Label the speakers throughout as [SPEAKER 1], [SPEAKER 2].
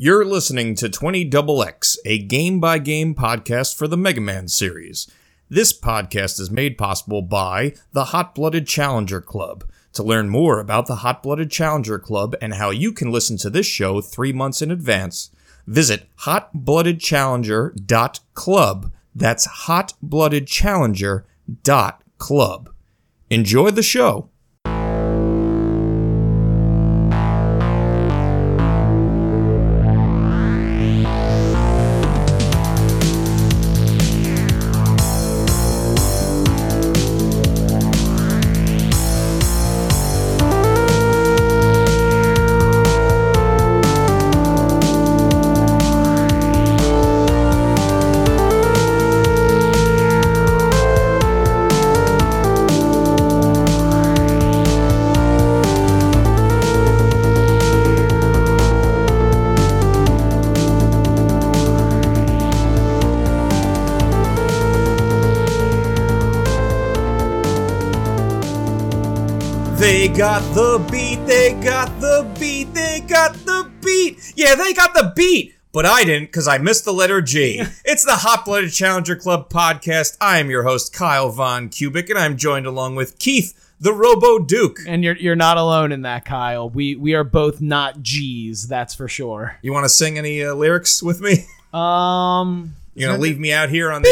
[SPEAKER 1] You're listening to 20XX, a game by game podcast for the Mega Man series. This podcast is made possible by the Hot Blooded Challenger Club. To learn more about the Hot Blooded Challenger Club and how you can listen to this show three months in advance, visit hotbloodedchallenger.club. That's hotbloodedchallenger.club. Enjoy the show. But I didn't because I missed the letter G. it's the Hot Blooded Challenger Club podcast. I am your host, Kyle Von Kubik, and I'm joined along with Keith, the Robo Duke.
[SPEAKER 2] And you're you're not alone in that, Kyle. We we are both not G's, that's for sure.
[SPEAKER 1] You want to sing any uh, lyrics with me?
[SPEAKER 2] Um,
[SPEAKER 1] You're gonna leave me out here on the.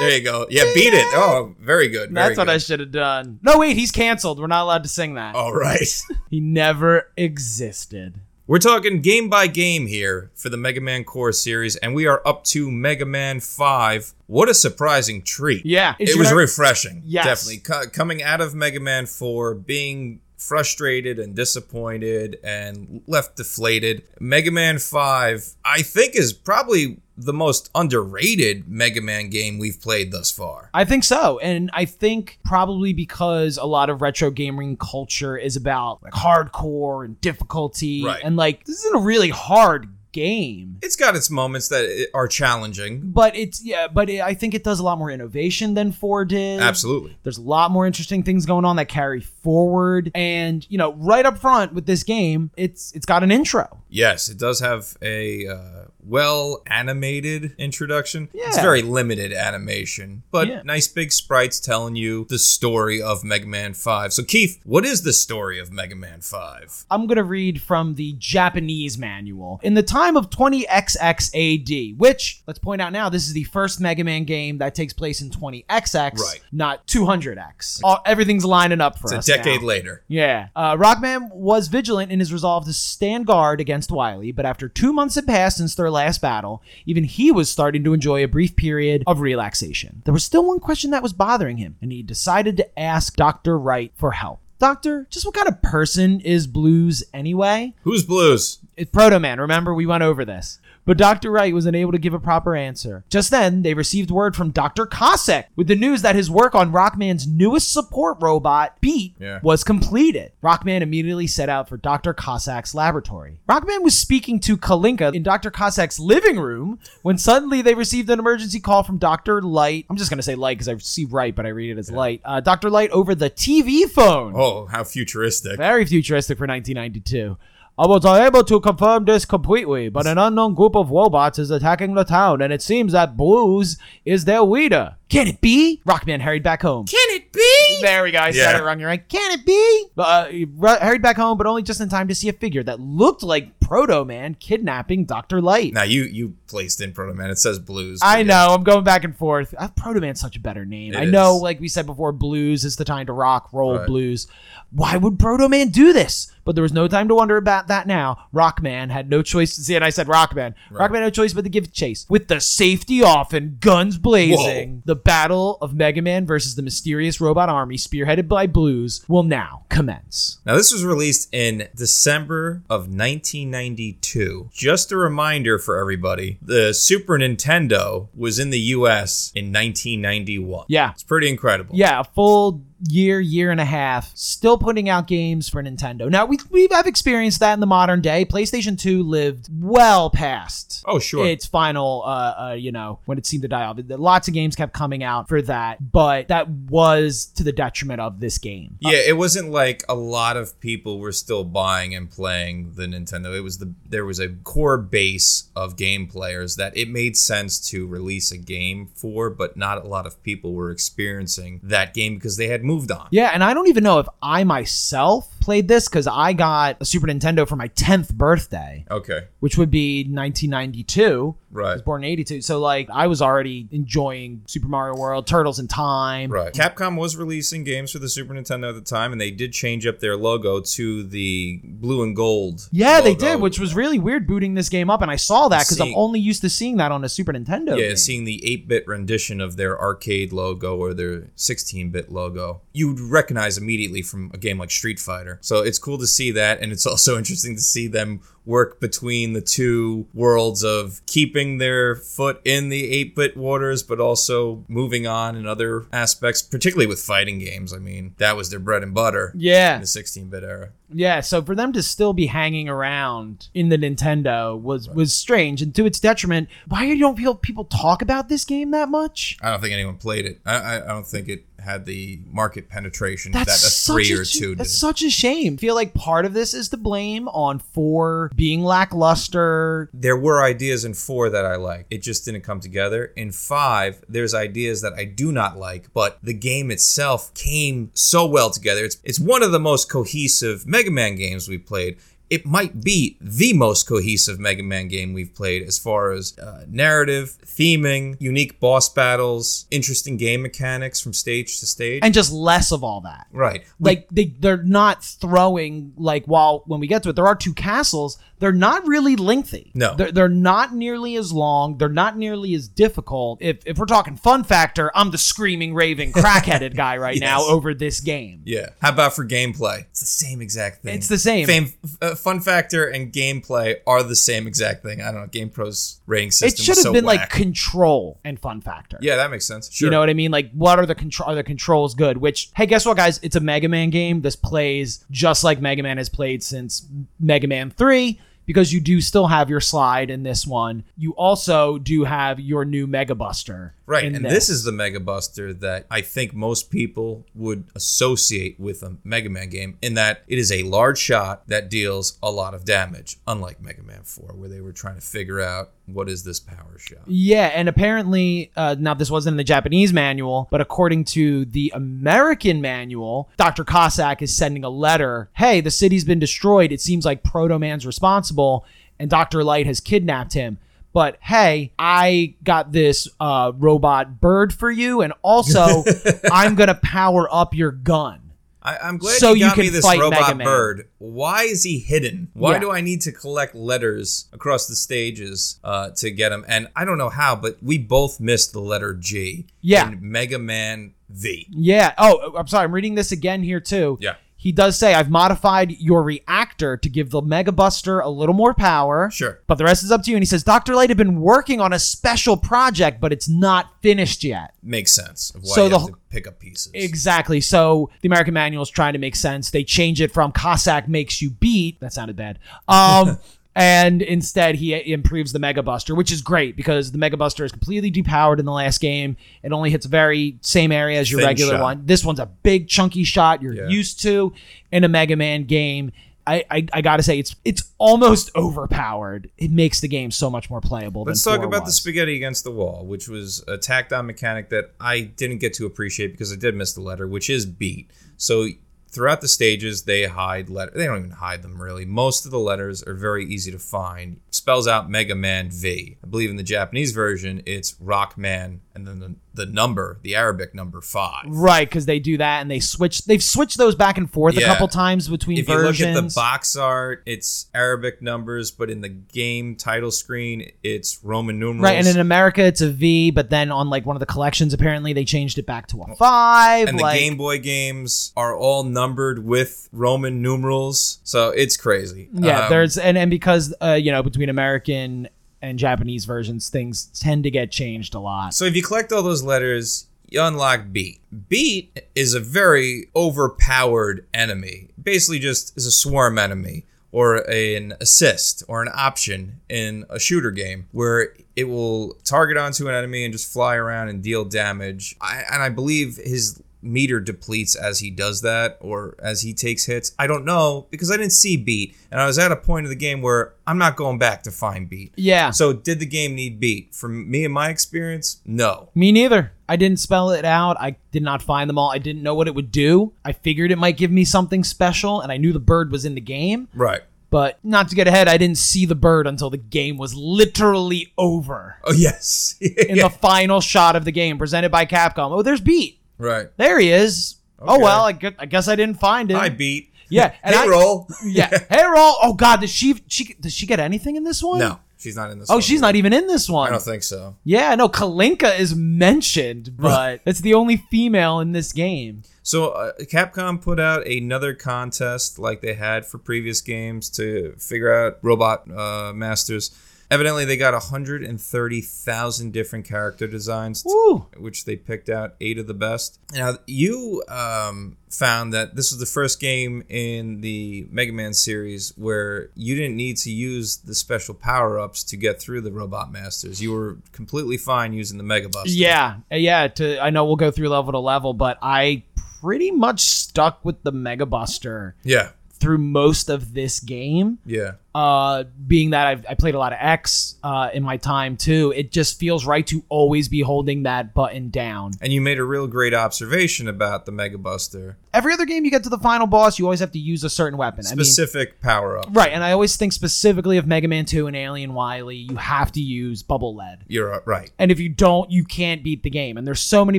[SPEAKER 1] There you go. Yeah, beat it. Oh, very good. Very
[SPEAKER 2] that's what
[SPEAKER 1] good.
[SPEAKER 2] I should have done. No, wait, he's canceled. We're not allowed to sing that.
[SPEAKER 1] All right.
[SPEAKER 2] He never existed.
[SPEAKER 1] We're talking game by game here for the Mega Man Core series, and we are up to Mega Man 5. What a surprising treat.
[SPEAKER 2] Yeah,
[SPEAKER 1] It was refreshing.
[SPEAKER 2] Yes.
[SPEAKER 1] Definitely. Co- coming out of Mega Man 4, being frustrated and disappointed and left deflated. Mega Man 5, I think, is probably the most underrated Mega Man game we've played thus far.
[SPEAKER 2] I think so. And I think probably because a lot of retro gaming culture is about like hardcore and difficulty.
[SPEAKER 1] Right.
[SPEAKER 2] And like this isn't a really hard game.
[SPEAKER 1] It's got its moments that are challenging.
[SPEAKER 2] But it's yeah, but it, I think it does a lot more innovation than 4 did.
[SPEAKER 1] Absolutely.
[SPEAKER 2] There's a lot more interesting things going on that carry forward. And, you know, right up front with this game, it's it's got an intro.
[SPEAKER 1] Yes, it does have a uh, well animated introduction. It's very limited animation, but
[SPEAKER 2] Yeah.
[SPEAKER 1] nice big sprites telling you the story of Mega Man 5. So, Keith, what is the story of Mega Man 5?
[SPEAKER 2] I'm going to read from the Japanese manual. In the time of 20XX AD, which, let's point out now, this is the first Mega Man game that takes place in 20XX,
[SPEAKER 1] Right.
[SPEAKER 2] not 200X. All, everything's lining up for
[SPEAKER 1] It's a decade
[SPEAKER 2] now.
[SPEAKER 1] later.
[SPEAKER 2] Yeah. Uh, Rockman was vigilant in his resolve to stand guard against Wily, but after two months had passed since their last battle, even he was starting to enjoy a brief period of relaxation. There was still one question that was bothering him, and he decided to ask Dr. Right for help. Doctor, just what kind of person is Blues anyway?
[SPEAKER 1] Who's Blues?
[SPEAKER 2] It's Proto Man, remember? We went over this. But Dr. Right was unable to give a proper answer. Just then, they received word from Dr. Cossack with the news that his work on Rockman's newest support robot, Beat,
[SPEAKER 1] Yeah.
[SPEAKER 2] was completed. Rockman immediately set out for Dr. Cossack's laboratory. Rockman was speaking to Kalinka in Dr. Cossack's living room when suddenly they received an emergency call from Dr. Light. I'm just going to say Light because I see Right, but I read it as Light. Uh, Dr. Light over the TV phone.
[SPEAKER 1] Oh, how futuristic.
[SPEAKER 2] Very futuristic for 1992. I was unable to confirm this completely, but an unknown group of robots is attacking the town, and it seems that Blues is their leader. Can it be? Rockman hurried back home.
[SPEAKER 1] Can it be?
[SPEAKER 2] There we go. I said
[SPEAKER 1] Yeah.
[SPEAKER 2] it wrong. You're right. Can it be? Uh, he ru- hurried back home, but only just in time to see a figure that looked like Proto Man kidnapping Dr. Light.
[SPEAKER 1] Now, you you placed in Proto Man. It says Blues.
[SPEAKER 2] I
[SPEAKER 1] but
[SPEAKER 2] know. I'm going back and forth. Uh, Proto Man's such a better name.
[SPEAKER 1] It
[SPEAKER 2] I know,
[SPEAKER 1] is.
[SPEAKER 2] like we said before, blues is the time to rock, roll
[SPEAKER 1] Right.
[SPEAKER 2] blues. Why would Proto Man do this? But there was no time to wonder about that now. Rockman had no choice to see, and I said Rockman. Rockman had no choice but to give chase. With the safety off and guns blazing, the battle of Mega Man versus the mysterious robot army, spearheaded by Blues, will now commence.
[SPEAKER 1] Now, this was released in December of 1992. Just a reminder for everybody the Super Nintendo was in the US in 1991.
[SPEAKER 2] Yeah.
[SPEAKER 1] It's pretty incredible.
[SPEAKER 2] Yeah, a full year, year and a half, still putting out games for Nintendo. Now we we have experienced that in the modern day. PlayStation 2 lived well past
[SPEAKER 1] Oh, sure.
[SPEAKER 2] its final uh, uh you know when it seemed to die off. Lots of games kept coming out for that, but that was to the detriment of this game.
[SPEAKER 1] Yeah, it wasn't like a lot of people were still buying and playing the Nintendo. It was the there was a core base of game players that it made sense to release a game for, but not a lot of people were experiencing that game because they had moved on.
[SPEAKER 2] Yeah, and I don't even know if I myself played this because I got a Super Nintendo for my 10th birthday,
[SPEAKER 1] Okay.
[SPEAKER 2] which would be 1992. I
[SPEAKER 1] Right.
[SPEAKER 2] was born in 82. So, like, I was already enjoying Super Mario World, Turtles in Time.
[SPEAKER 1] Right. Capcom was releasing games for the Super Nintendo at the time, and they did change up their logo to the blue and gold.
[SPEAKER 2] Yeah, they did, which was really weird booting this game up. And I saw that because I'm only used to seeing that on a Super Nintendo.
[SPEAKER 1] Yeah,
[SPEAKER 2] game.
[SPEAKER 1] seeing the 8-bit rendition of their arcade logo or their 16-bit logo, you'd recognize immediately from a game like Street Fighter. So it's cool to see that, and it's also interesting to see them work between the two worlds of keeping their foot in the 8-bit waters, but also moving on in other aspects, particularly with fighting games. I mean, that was their bread and butter in
[SPEAKER 2] Yeah,
[SPEAKER 1] the 16-bit era.
[SPEAKER 2] yeah. So for them to still be hanging around in the Nintendo was was strange, and to its detriment. Why you don't feel people talk about this game that much?
[SPEAKER 1] I don't think anyone played it. I, I, I don't think it had the market penetration
[SPEAKER 2] That's
[SPEAKER 1] that a three
[SPEAKER 2] a,
[SPEAKER 1] or two did.
[SPEAKER 2] That's such a shame. I feel like part of this is to blame on four being lackluster.
[SPEAKER 1] there were ideas in four that I like. It just didn't come together. In five, there's ideas that I do not like, but the game itself came so well together. It's it's one of the most cohesive Mega Man games we've played. It might be the most cohesive Mega Man game we've played as far as uh, narrative, theming, unique boss battles, interesting game mechanics from stage to stage.
[SPEAKER 2] And just less of all that.
[SPEAKER 1] right.
[SPEAKER 2] Like they they're not throwing like while when we get to it, there are two castles. They're not really lengthy.
[SPEAKER 1] No.
[SPEAKER 2] They're, they're not nearly as long. They're not nearly as difficult. If if we're talking fun factor, I'm the screaming, raving, crackheaded guy right now over this game.
[SPEAKER 1] Yeah. How about for gameplay? It's the same exact thing.
[SPEAKER 2] It's the same.
[SPEAKER 1] Fame, uh, fun factor and gameplay are the same exact thing. I don't know. GamePro's rating system.
[SPEAKER 2] It should have
[SPEAKER 1] so
[SPEAKER 2] been like control and fun factor.
[SPEAKER 1] Yeah, that makes sense. Sure.
[SPEAKER 2] You know what I mean? Like, what are the control? Are the controls good? Which, hey, guess what, guys? It's a Mega Man game. This plays just like Mega Man has played since Mega Man Three, because you do still have your slide in this one. You also do have your new Mega Buster.
[SPEAKER 1] Right, and this is the Mega Buster that I think most people would associate with a Mega Man game, in that it is a large shot that deals a lot of damage, unlike Mega Man 4, where they were trying to figure out what is this power shot.
[SPEAKER 2] Yeah, and apparently, uh, now this wasn't in the Japanese manual, but according to the American manual, Dr. Cossack is sending a letter. Hey, the city's been destroyed. It seems like Proto Man's responsible, and Dr. Light has kidnapped him. But hey, I got this uh, robot bird for you, and also I'm gonna power up your gun.
[SPEAKER 1] I, I'm glad
[SPEAKER 2] So
[SPEAKER 1] you
[SPEAKER 2] you
[SPEAKER 1] got me this robot bird. Why is he hidden? Why
[SPEAKER 2] Yeah.
[SPEAKER 1] do I need to collect letters across the stages uh, to get him? And I don't know how, but we both missed the letter G.
[SPEAKER 2] Yeah.
[SPEAKER 1] In Mega Man V.
[SPEAKER 2] Yeah. Oh, I'm sorry. I'm reading this again here too.
[SPEAKER 1] Yeah.
[SPEAKER 2] He does say, I've modified your reactor to give the Mega Buster a little more power.
[SPEAKER 1] Sure.
[SPEAKER 2] But the rest is up to you. And he says, Dr. Light had been working on a special project, but it's not finished yet.
[SPEAKER 1] Makes sense of why
[SPEAKER 2] So
[SPEAKER 1] you
[SPEAKER 2] the
[SPEAKER 1] have to pick up pieces.
[SPEAKER 2] Exactly. So the American manual is trying to make sense. They change it from Cossack makes you beat. That sounded bad. Um, and instead he improves the Mega Buster, which is great because the Mega Buster is completely depowered in the last game. It only hits very same area as your
[SPEAKER 1] Thin
[SPEAKER 2] regular
[SPEAKER 1] shot.
[SPEAKER 2] one. This one's a big chunky shot you're
[SPEAKER 1] Yeah.
[SPEAKER 2] used to in a Mega Man game. I, I, I gotta say it's it's almost overpowered. It makes the game so much more playable.
[SPEAKER 1] Let's talk
[SPEAKER 2] 4
[SPEAKER 1] about the spaghetti against the wall, which was a tacked on mechanic that I didn't get to appreciate because I did miss the letter, which is beat. So throughout the stages, they hide letter. They don't even hide them really. Most of the letters are very easy to find. Spells out Mega Man V. I believe in the Japanese version, it's Rock Man and then the, the number, the Arabic number five.
[SPEAKER 2] Right, because they do that and they switch. They've switched those back and forth a
[SPEAKER 1] Yeah.
[SPEAKER 2] couple times between
[SPEAKER 1] If you
[SPEAKER 2] versions.
[SPEAKER 1] look at the box art, it's Arabic numbers, but in the game title screen, it's Roman numerals.
[SPEAKER 2] Right, and in America it's a V, but then on like one of the collections, apparently they changed it back to a five.
[SPEAKER 1] and the
[SPEAKER 2] like,
[SPEAKER 1] Game Boy games are all numbered with Roman numerals, so it's crazy.
[SPEAKER 2] yeah,
[SPEAKER 1] Um,
[SPEAKER 2] there's and and because uh, you know between American and Japanese versions, things tend to get changed a lot.
[SPEAKER 1] so if you collect all those letters, you unlock Beat. Beat is a very overpowered enemy. Basically, just is a swarm enemy or an assist or an option in a shooter game where it will target onto an enemy and just fly around and deal damage. I, and I believe his meter depletes as he does that or as he takes hits. I don't know because I didn't see beat and I was at a point of the game where I'm not going back to find beat.
[SPEAKER 2] Yeah.
[SPEAKER 1] So did the game need beat? From me and my experience, no.
[SPEAKER 2] Me neither. I didn't spell it out. I did not find them all. I didn't know what it would do. I figured it might give me something special, and I knew the bird was in the game.
[SPEAKER 1] Right.
[SPEAKER 2] But not to get ahead, I didn't see the bird until the game was literally over.
[SPEAKER 1] Oh yes.
[SPEAKER 2] In the final shot of the game, presented by Capcom. Oh, there's Beat.
[SPEAKER 1] Right.
[SPEAKER 2] There he is. Oh well, I guess, I didn't find him.
[SPEAKER 1] I beat.
[SPEAKER 2] Yeah, and
[SPEAKER 1] hey
[SPEAKER 2] I-
[SPEAKER 1] roll.
[SPEAKER 2] yeah. Hey, roll. Oh God, does she? She does she get anything in this one?
[SPEAKER 1] No, she's not in this.
[SPEAKER 2] Oh,
[SPEAKER 1] one.
[SPEAKER 2] she's not even in this one.
[SPEAKER 1] I don't think so.
[SPEAKER 2] Yeah, no, Kalinka is mentioned, but that's the only female in this game.
[SPEAKER 1] So uh, Capcom put out another contest like they had for previous games to figure out robot uh, masters. Evidently, they got 130,000 different character designs,
[SPEAKER 2] Woo.
[SPEAKER 1] which they picked out eight of the best. Now, you um, found that this was the first game in the Mega Man series where you didn't need to use the special power ups to get through the robot masters. You were completely fine using the Mega Buster.
[SPEAKER 2] Yeah, yeah. To I know we'll go through level to level, but I pretty much stuck with the Mega Buster
[SPEAKER 1] Yeah.
[SPEAKER 2] Through most of this game.
[SPEAKER 1] Yeah.
[SPEAKER 2] Uh, being that I've, I played a lot of X uh, in my time too, it just feels right to always be holding that button down.
[SPEAKER 1] And you made a real great observation about the Mega Buster.
[SPEAKER 2] Every other game you get to the final boss, you always have to use a certain weapon. I mean,
[SPEAKER 1] Specific power up.
[SPEAKER 2] right, and I always think specifically of Mega Man 2 and Alien Wily, you have to use Bubble Lead.
[SPEAKER 1] You're uh, right.
[SPEAKER 2] And if you don't, you can't beat the game. And there's so many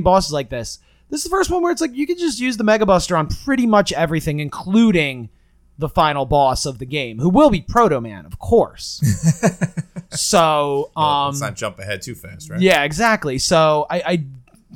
[SPEAKER 2] bosses like this. This is the first one where it's like you can just use the Mega Buster on pretty much everything, including the final boss of the game, who will be Proto Man, of course. so,
[SPEAKER 1] Well,
[SPEAKER 2] um,
[SPEAKER 1] let's not jump ahead too fast, right?
[SPEAKER 2] yeah, exactly. So I, I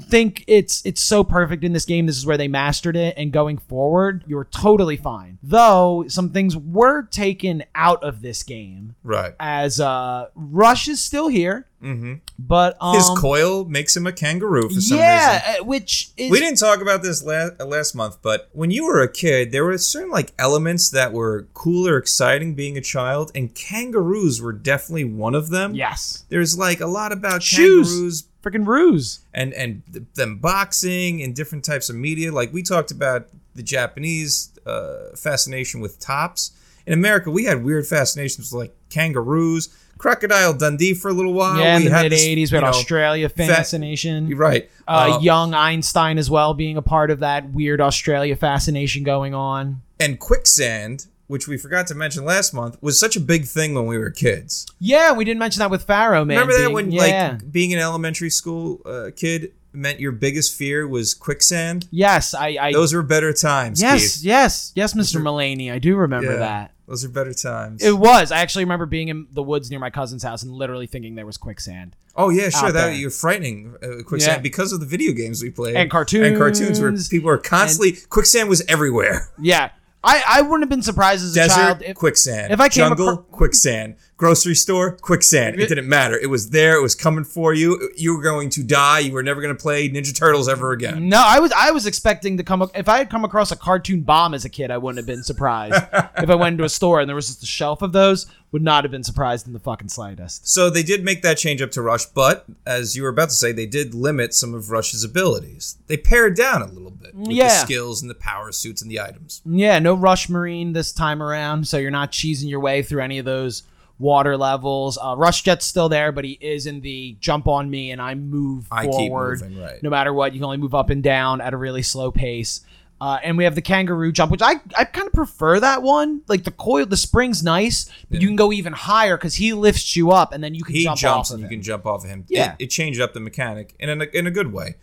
[SPEAKER 2] think it's it's so perfect in this game. This is where they mastered it, and going forward, you're totally fine. Though some things were taken out of this game,
[SPEAKER 1] Right.
[SPEAKER 2] as uh, Rush is still here,
[SPEAKER 1] Mm-hmm.
[SPEAKER 2] but um,
[SPEAKER 1] His coil makes him a kangaroo for some reason.
[SPEAKER 2] yeah, uh, which is
[SPEAKER 1] We didn't talk about this last, uh, last month, but when you were a kid, there were certain like elements that were cool or exciting being a child, and kangaroos were definitely one of them.
[SPEAKER 2] yes,
[SPEAKER 1] There's like a lot about
[SPEAKER 2] Shoes.
[SPEAKER 1] kangaroos
[SPEAKER 2] freaking ruse.
[SPEAKER 1] and and th- them boxing and different types of media. Like we talked about the Japanese uh, fascination with tops. In America, we had weird fascinations with like kangaroos, crocodile Dundee for a little while.
[SPEAKER 2] yeah, in
[SPEAKER 1] we
[SPEAKER 2] the mid 80s we had
[SPEAKER 1] you know,
[SPEAKER 2] Australia fascination.
[SPEAKER 1] You're right.
[SPEAKER 2] uh,
[SPEAKER 1] Uh,
[SPEAKER 2] young Einstein as well being a part of that weird Australia fascination going on.
[SPEAKER 1] and quicksand, which we forgot to mention last month, was such a big thing when we were kids.
[SPEAKER 2] Yeah, we didn't mention that with Pharaoh, man.
[SPEAKER 1] Remember that
[SPEAKER 2] being-
[SPEAKER 1] when
[SPEAKER 2] yeah.
[SPEAKER 1] like being an elementary school uh, kid meant your biggest fear was quicksand?
[SPEAKER 2] yes, I, I
[SPEAKER 1] Those were better times.
[SPEAKER 2] yes,
[SPEAKER 1] Keith.
[SPEAKER 2] yes, yes, Mr. Mullaney, I do remember
[SPEAKER 1] Yeah.
[SPEAKER 2] that.
[SPEAKER 1] Those are better times.
[SPEAKER 2] It was. I actually remember being in the woods near my cousin's house and literally thinking there was quicksand
[SPEAKER 1] Oh yeah, sure. That
[SPEAKER 2] there.
[SPEAKER 1] you're frightening uh, quicksand
[SPEAKER 2] Yeah.
[SPEAKER 1] because of the video games we played
[SPEAKER 2] And cartoons.
[SPEAKER 1] and cartoons where people are constantly quicksand was everywhere.
[SPEAKER 2] Yeah, I, I wouldn't have been surprised as a
[SPEAKER 1] Desert
[SPEAKER 2] child. If,
[SPEAKER 1] quicksand.
[SPEAKER 2] if I came
[SPEAKER 1] jungle
[SPEAKER 2] acro-
[SPEAKER 1] quicksand. Grocery store quicksand. It didn't matter. It was there. It was coming for you. You were going to die. You were never going to play Ninja Turtles ever again.
[SPEAKER 2] no, I was I was expecting to come. If I had come across a cartoon bomb as a kid, I wouldn't have been surprised. if I went into a store and there was just a shelf of those, would not have been surprised in the fucking slightest.
[SPEAKER 1] So they did make that change up to Rush, but as you were about to say, they did limit some of Rush's abilities. They pared down a little bit with the
[SPEAKER 2] Yeah.
[SPEAKER 1] skills and the power suits and the items.
[SPEAKER 2] Yeah, no Rush Marine this time around, so you're not cheesing your way through any of those water levels. Uh, Rush Jet's still there, but he is in the jump on me and I move
[SPEAKER 1] I keep
[SPEAKER 2] forward.
[SPEAKER 1] moving, right.
[SPEAKER 2] No matter what, you can only move up and down at a really slow pace. Uh, and we have the kangaroo jump, which I, I kind of prefer that one. Like the coil, the spring's nice, but you can go even higher because he lifts you up and then you can
[SPEAKER 1] He
[SPEAKER 2] jump
[SPEAKER 1] jumps
[SPEAKER 2] off
[SPEAKER 1] and
[SPEAKER 2] of
[SPEAKER 1] you
[SPEAKER 2] him.
[SPEAKER 1] can jump off of him.
[SPEAKER 2] Yeah.
[SPEAKER 1] It, it changed up the mechanic in a, in a good way.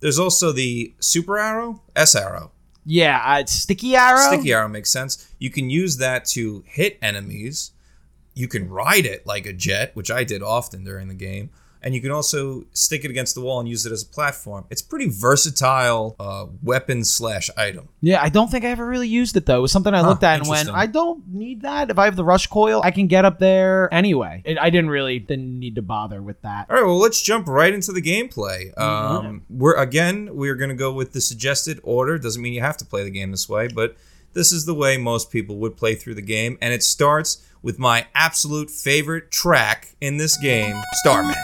[SPEAKER 1] There's also the super arrow, S arrow.
[SPEAKER 2] Yeah, uh, sticky arrow.
[SPEAKER 1] Sticky arrow makes sense. You can use that to hit enemies. You can ride it like a jet, which I did often during the game. and you can also stick it against the wall and use it as a platform. It's pretty versatile uh, weapon slash item.
[SPEAKER 2] Yeah, I don't think I ever really used it though. It was something I looked at and went. I don't need that. If I have the rush coil, I can get up there anyway. It, I didn't really didn't need to bother with that.
[SPEAKER 1] All right, well, let's jump right into the gameplay. Um, We're again, we're going to go with the suggested order. Doesn't mean you have to play the game this way, but this is the way most people would play through the game, and it starts with my absolute favorite track in this game, Starman.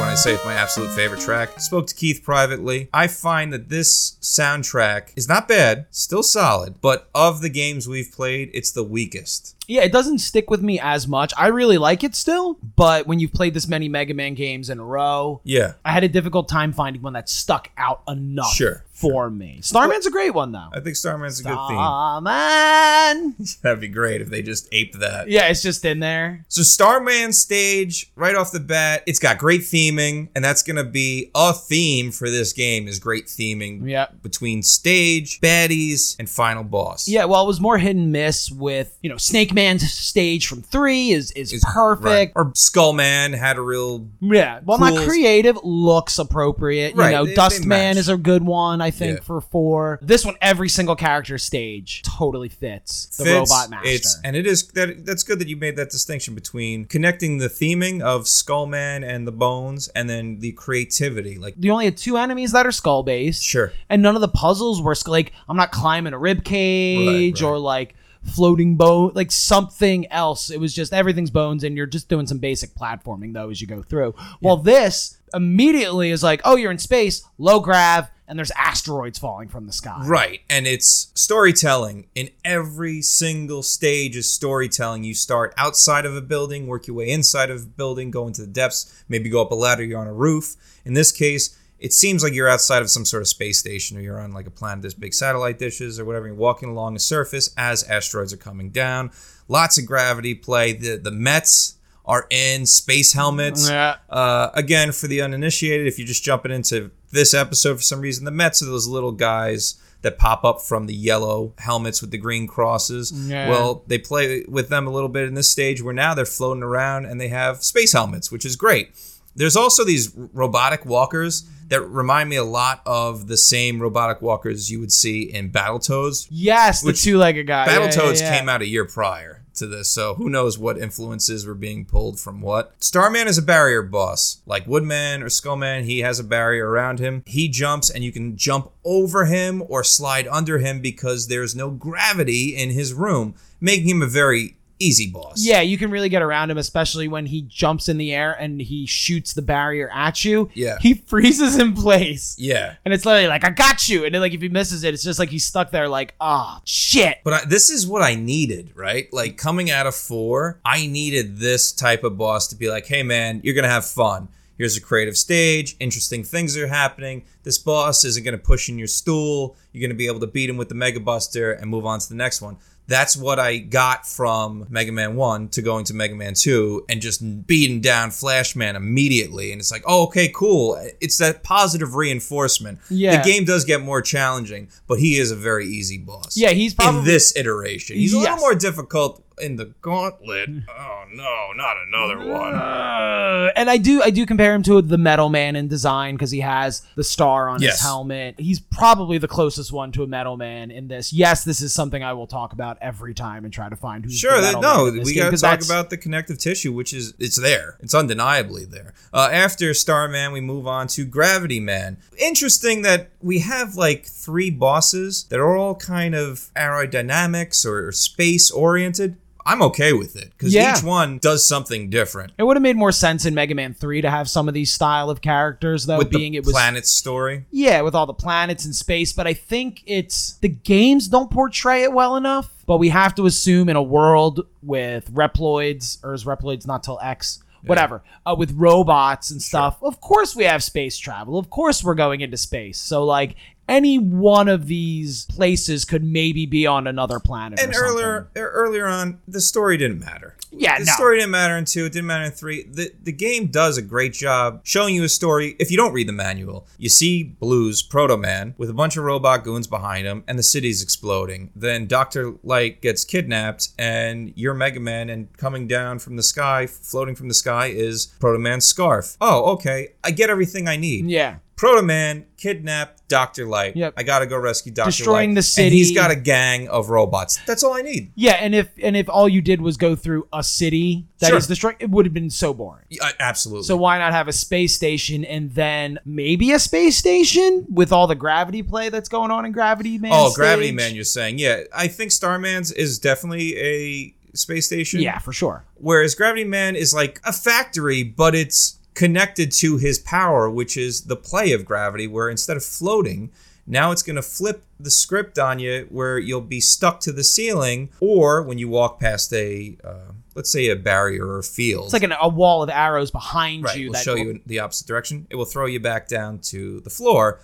[SPEAKER 1] When I say it's my absolute favorite track. Spoke to Keith privately. I find that this soundtrack is not bad, still solid, but of the games we've played, it's the weakest.
[SPEAKER 2] Yeah, it doesn't stick with me as much. I really like it still, but when you've played this many Mega Man games in a row,
[SPEAKER 1] Yeah,
[SPEAKER 2] I had a difficult time finding one that stuck out enough
[SPEAKER 1] Sure,
[SPEAKER 2] for me. Starman's a great one though.
[SPEAKER 1] I think Starman's a good theme.
[SPEAKER 2] Starman.
[SPEAKER 1] That'd be great if they just aped that.
[SPEAKER 2] Yeah, it's just in there.
[SPEAKER 1] So Starman stage, right off the bat, it's got great theming, and that's gonna be a theme for this game is great theming
[SPEAKER 2] Yeah.
[SPEAKER 1] between stage, baddies, and final boss.
[SPEAKER 2] Yeah, well, it was more hit and miss with you know Snake Man's stage from three is is,
[SPEAKER 1] Is-
[SPEAKER 2] perfect.
[SPEAKER 1] Right. Or Skullman had a real
[SPEAKER 2] Yeah, well, not
[SPEAKER 1] Cool.
[SPEAKER 2] creative, looks appropriate.
[SPEAKER 1] Right,
[SPEAKER 2] You know,
[SPEAKER 1] they- they
[SPEAKER 2] Dust Man
[SPEAKER 1] match.
[SPEAKER 2] is a good one, I think,
[SPEAKER 1] Yeah.
[SPEAKER 2] for four. This one, every single character stage totally fits the
[SPEAKER 1] fits.
[SPEAKER 2] Robot Master.
[SPEAKER 1] It's and it is that that's good that you made that distinction between connecting the theming of Skullman and the bones, and then the creativity. Like
[SPEAKER 2] you only had two enemies that are skull based.
[SPEAKER 1] sure,
[SPEAKER 2] and none of the puzzles were like I'm not climbing a rib cage
[SPEAKER 1] Right, right.
[SPEAKER 2] or like floating bone like something else. It was just everything's bones and you're just doing some basic platforming though as you go through. Well, this immediately is like, oh, you're in space, low grav, and there's asteroids falling from the sky.
[SPEAKER 1] right, and it's storytelling in every single stage is storytelling. You start outside of a building, work your way inside of a building, go into the depths, maybe go up a ladder. You're on a roof. In this case. It seems like you're outside of some sort of space station or you're on like a planet that's big satellite dishes or whatever. You're walking along the surface as asteroids are coming down. Lots of gravity play. The the Mets are in space helmets.
[SPEAKER 2] Yeah.
[SPEAKER 1] Uh, again, for the uninitiated, if you're just jumping into this episode for some reason, the Mets are those little guys that pop up from the yellow helmets with the green crosses.
[SPEAKER 2] Yeah.
[SPEAKER 1] Well, they play with them a little bit in this stage where now they're floating around and they have space helmets, which is great. There's also these robotic walkers that remind me a lot of the same robotic walkers you would see in Battletoads.
[SPEAKER 2] Yes, the two-legged guy. Yeah,
[SPEAKER 1] Battletoads
[SPEAKER 2] yeah, yeah.
[SPEAKER 1] came out a year prior to this, so who knows what influences were being pulled from what. Starman is a barrier boss. Like Woodman or Skullman, he has a barrier around him. He jumps and you can jump over him or slide under him because there's no gravity in his room, making him a very easy boss.
[SPEAKER 2] Yeah, you can really get around him, especially when he jumps in the air and he shoots the barrier at you.
[SPEAKER 1] Yeah.
[SPEAKER 2] He freezes in place.
[SPEAKER 1] Yeah.
[SPEAKER 2] And it's literally like, I got you. And then, like, if he misses it, it's just like he's stuck there, like, ah, shit.
[SPEAKER 1] But I, this is what I needed, right? Like coming out of four, I needed this type of boss to be like, hey man, you're gonna have fun. Here's a creative stage, interesting things are happening. This boss isn't gonna push in your stool. You're gonna be able to beat him with the Mega Buster and move on to the next one. That's what I got from Mega Man 1 to going to Mega Man 2 and just beating down Flash Man immediately. And it's like, oh, okay, cool. It's that positive reinforcement.
[SPEAKER 2] Yeah.
[SPEAKER 1] The game does get more challenging, but he is a very easy boss
[SPEAKER 2] Yeah, he's probably.
[SPEAKER 1] in this iteration. He's a little more difficult in the gauntlet. Oh no, not another one.
[SPEAKER 2] Uh, and I do, I do compare him to the Metal Man in design because he has the star on
[SPEAKER 1] Yes.
[SPEAKER 2] his helmet. He's probably the closest one to a Metal Man in this. Yes, this is something I will talk about every time and try to find who's
[SPEAKER 1] Sure,
[SPEAKER 2] the
[SPEAKER 1] that, no,
[SPEAKER 2] Man in this
[SPEAKER 1] we got to talk about the connective tissue, which is it's there. It's undeniably there. Uh, after Starman, we move on to Gravity Man. Interesting that we have like three bosses that are all kind of aerodynamics or space oriented. I'm okay with it because
[SPEAKER 2] Yeah.
[SPEAKER 1] each one does something different.
[SPEAKER 2] It would have made more sense in Mega Man 3 to have some of these style of characters though
[SPEAKER 1] With
[SPEAKER 2] being
[SPEAKER 1] the
[SPEAKER 2] it was
[SPEAKER 1] planet story,
[SPEAKER 2] Yeah, with all the planets and space, but I think it's the games don't portray it well enough. But we have to assume in a world with Reploids, or is Reploids not till X? Whatever, uh, with robots and stuff. Of course, we have space travel. Of course, we're going into space. So, like, any one of these places could maybe be on another planet.
[SPEAKER 1] and
[SPEAKER 2] or
[SPEAKER 1] earlier er- earlier on, the story didn't matter.
[SPEAKER 2] Yeah,
[SPEAKER 1] the
[SPEAKER 2] no.
[SPEAKER 1] story didn't matter in two. It didn't matter in three. The the game does a great job showing you a story. If you don't read the manual, you see Blues Proto Man with a bunch of robot goons behind him, and the city's exploding. Then Doctor Light gets kidnapped, and you're Mega Man, and coming down from the sky, floating from the sky, is Proto Man's scarf. Oh, okay. I get everything I need.
[SPEAKER 2] yeah,
[SPEAKER 1] Proto Man kidnapped Doctor Light.
[SPEAKER 2] Yep.
[SPEAKER 1] I gotta go rescue Doctor Light.
[SPEAKER 2] Destroying the
[SPEAKER 1] And he's got a gang of robots. That's all I need.
[SPEAKER 2] yeah. And if and if all you did was go through a city that is
[SPEAKER 1] Sure.
[SPEAKER 2] destroyed, it would have been so boring.
[SPEAKER 1] Yeah, absolutely.
[SPEAKER 2] So why not have a space station and then maybe a space station with all the gravity play that's going on in Gravity Man?
[SPEAKER 1] oh, Gravity? Man, you're saying? Yeah, I think Starman's is definitely a space station.
[SPEAKER 2] Yeah, for sure.
[SPEAKER 1] Whereas Gravity Man is like a factory, but it's connected to his power, which is the play of gravity, where instead of floating, now it's going to flip the script on you where you'll be stuck to the ceiling, or when you walk past a, uh, let's say, a barrier or field.
[SPEAKER 2] It's like an, a wall of arrows behind
[SPEAKER 1] right,
[SPEAKER 2] you.
[SPEAKER 1] will
[SPEAKER 2] that
[SPEAKER 1] show you in the opposite direction. It will throw you back down to the floor.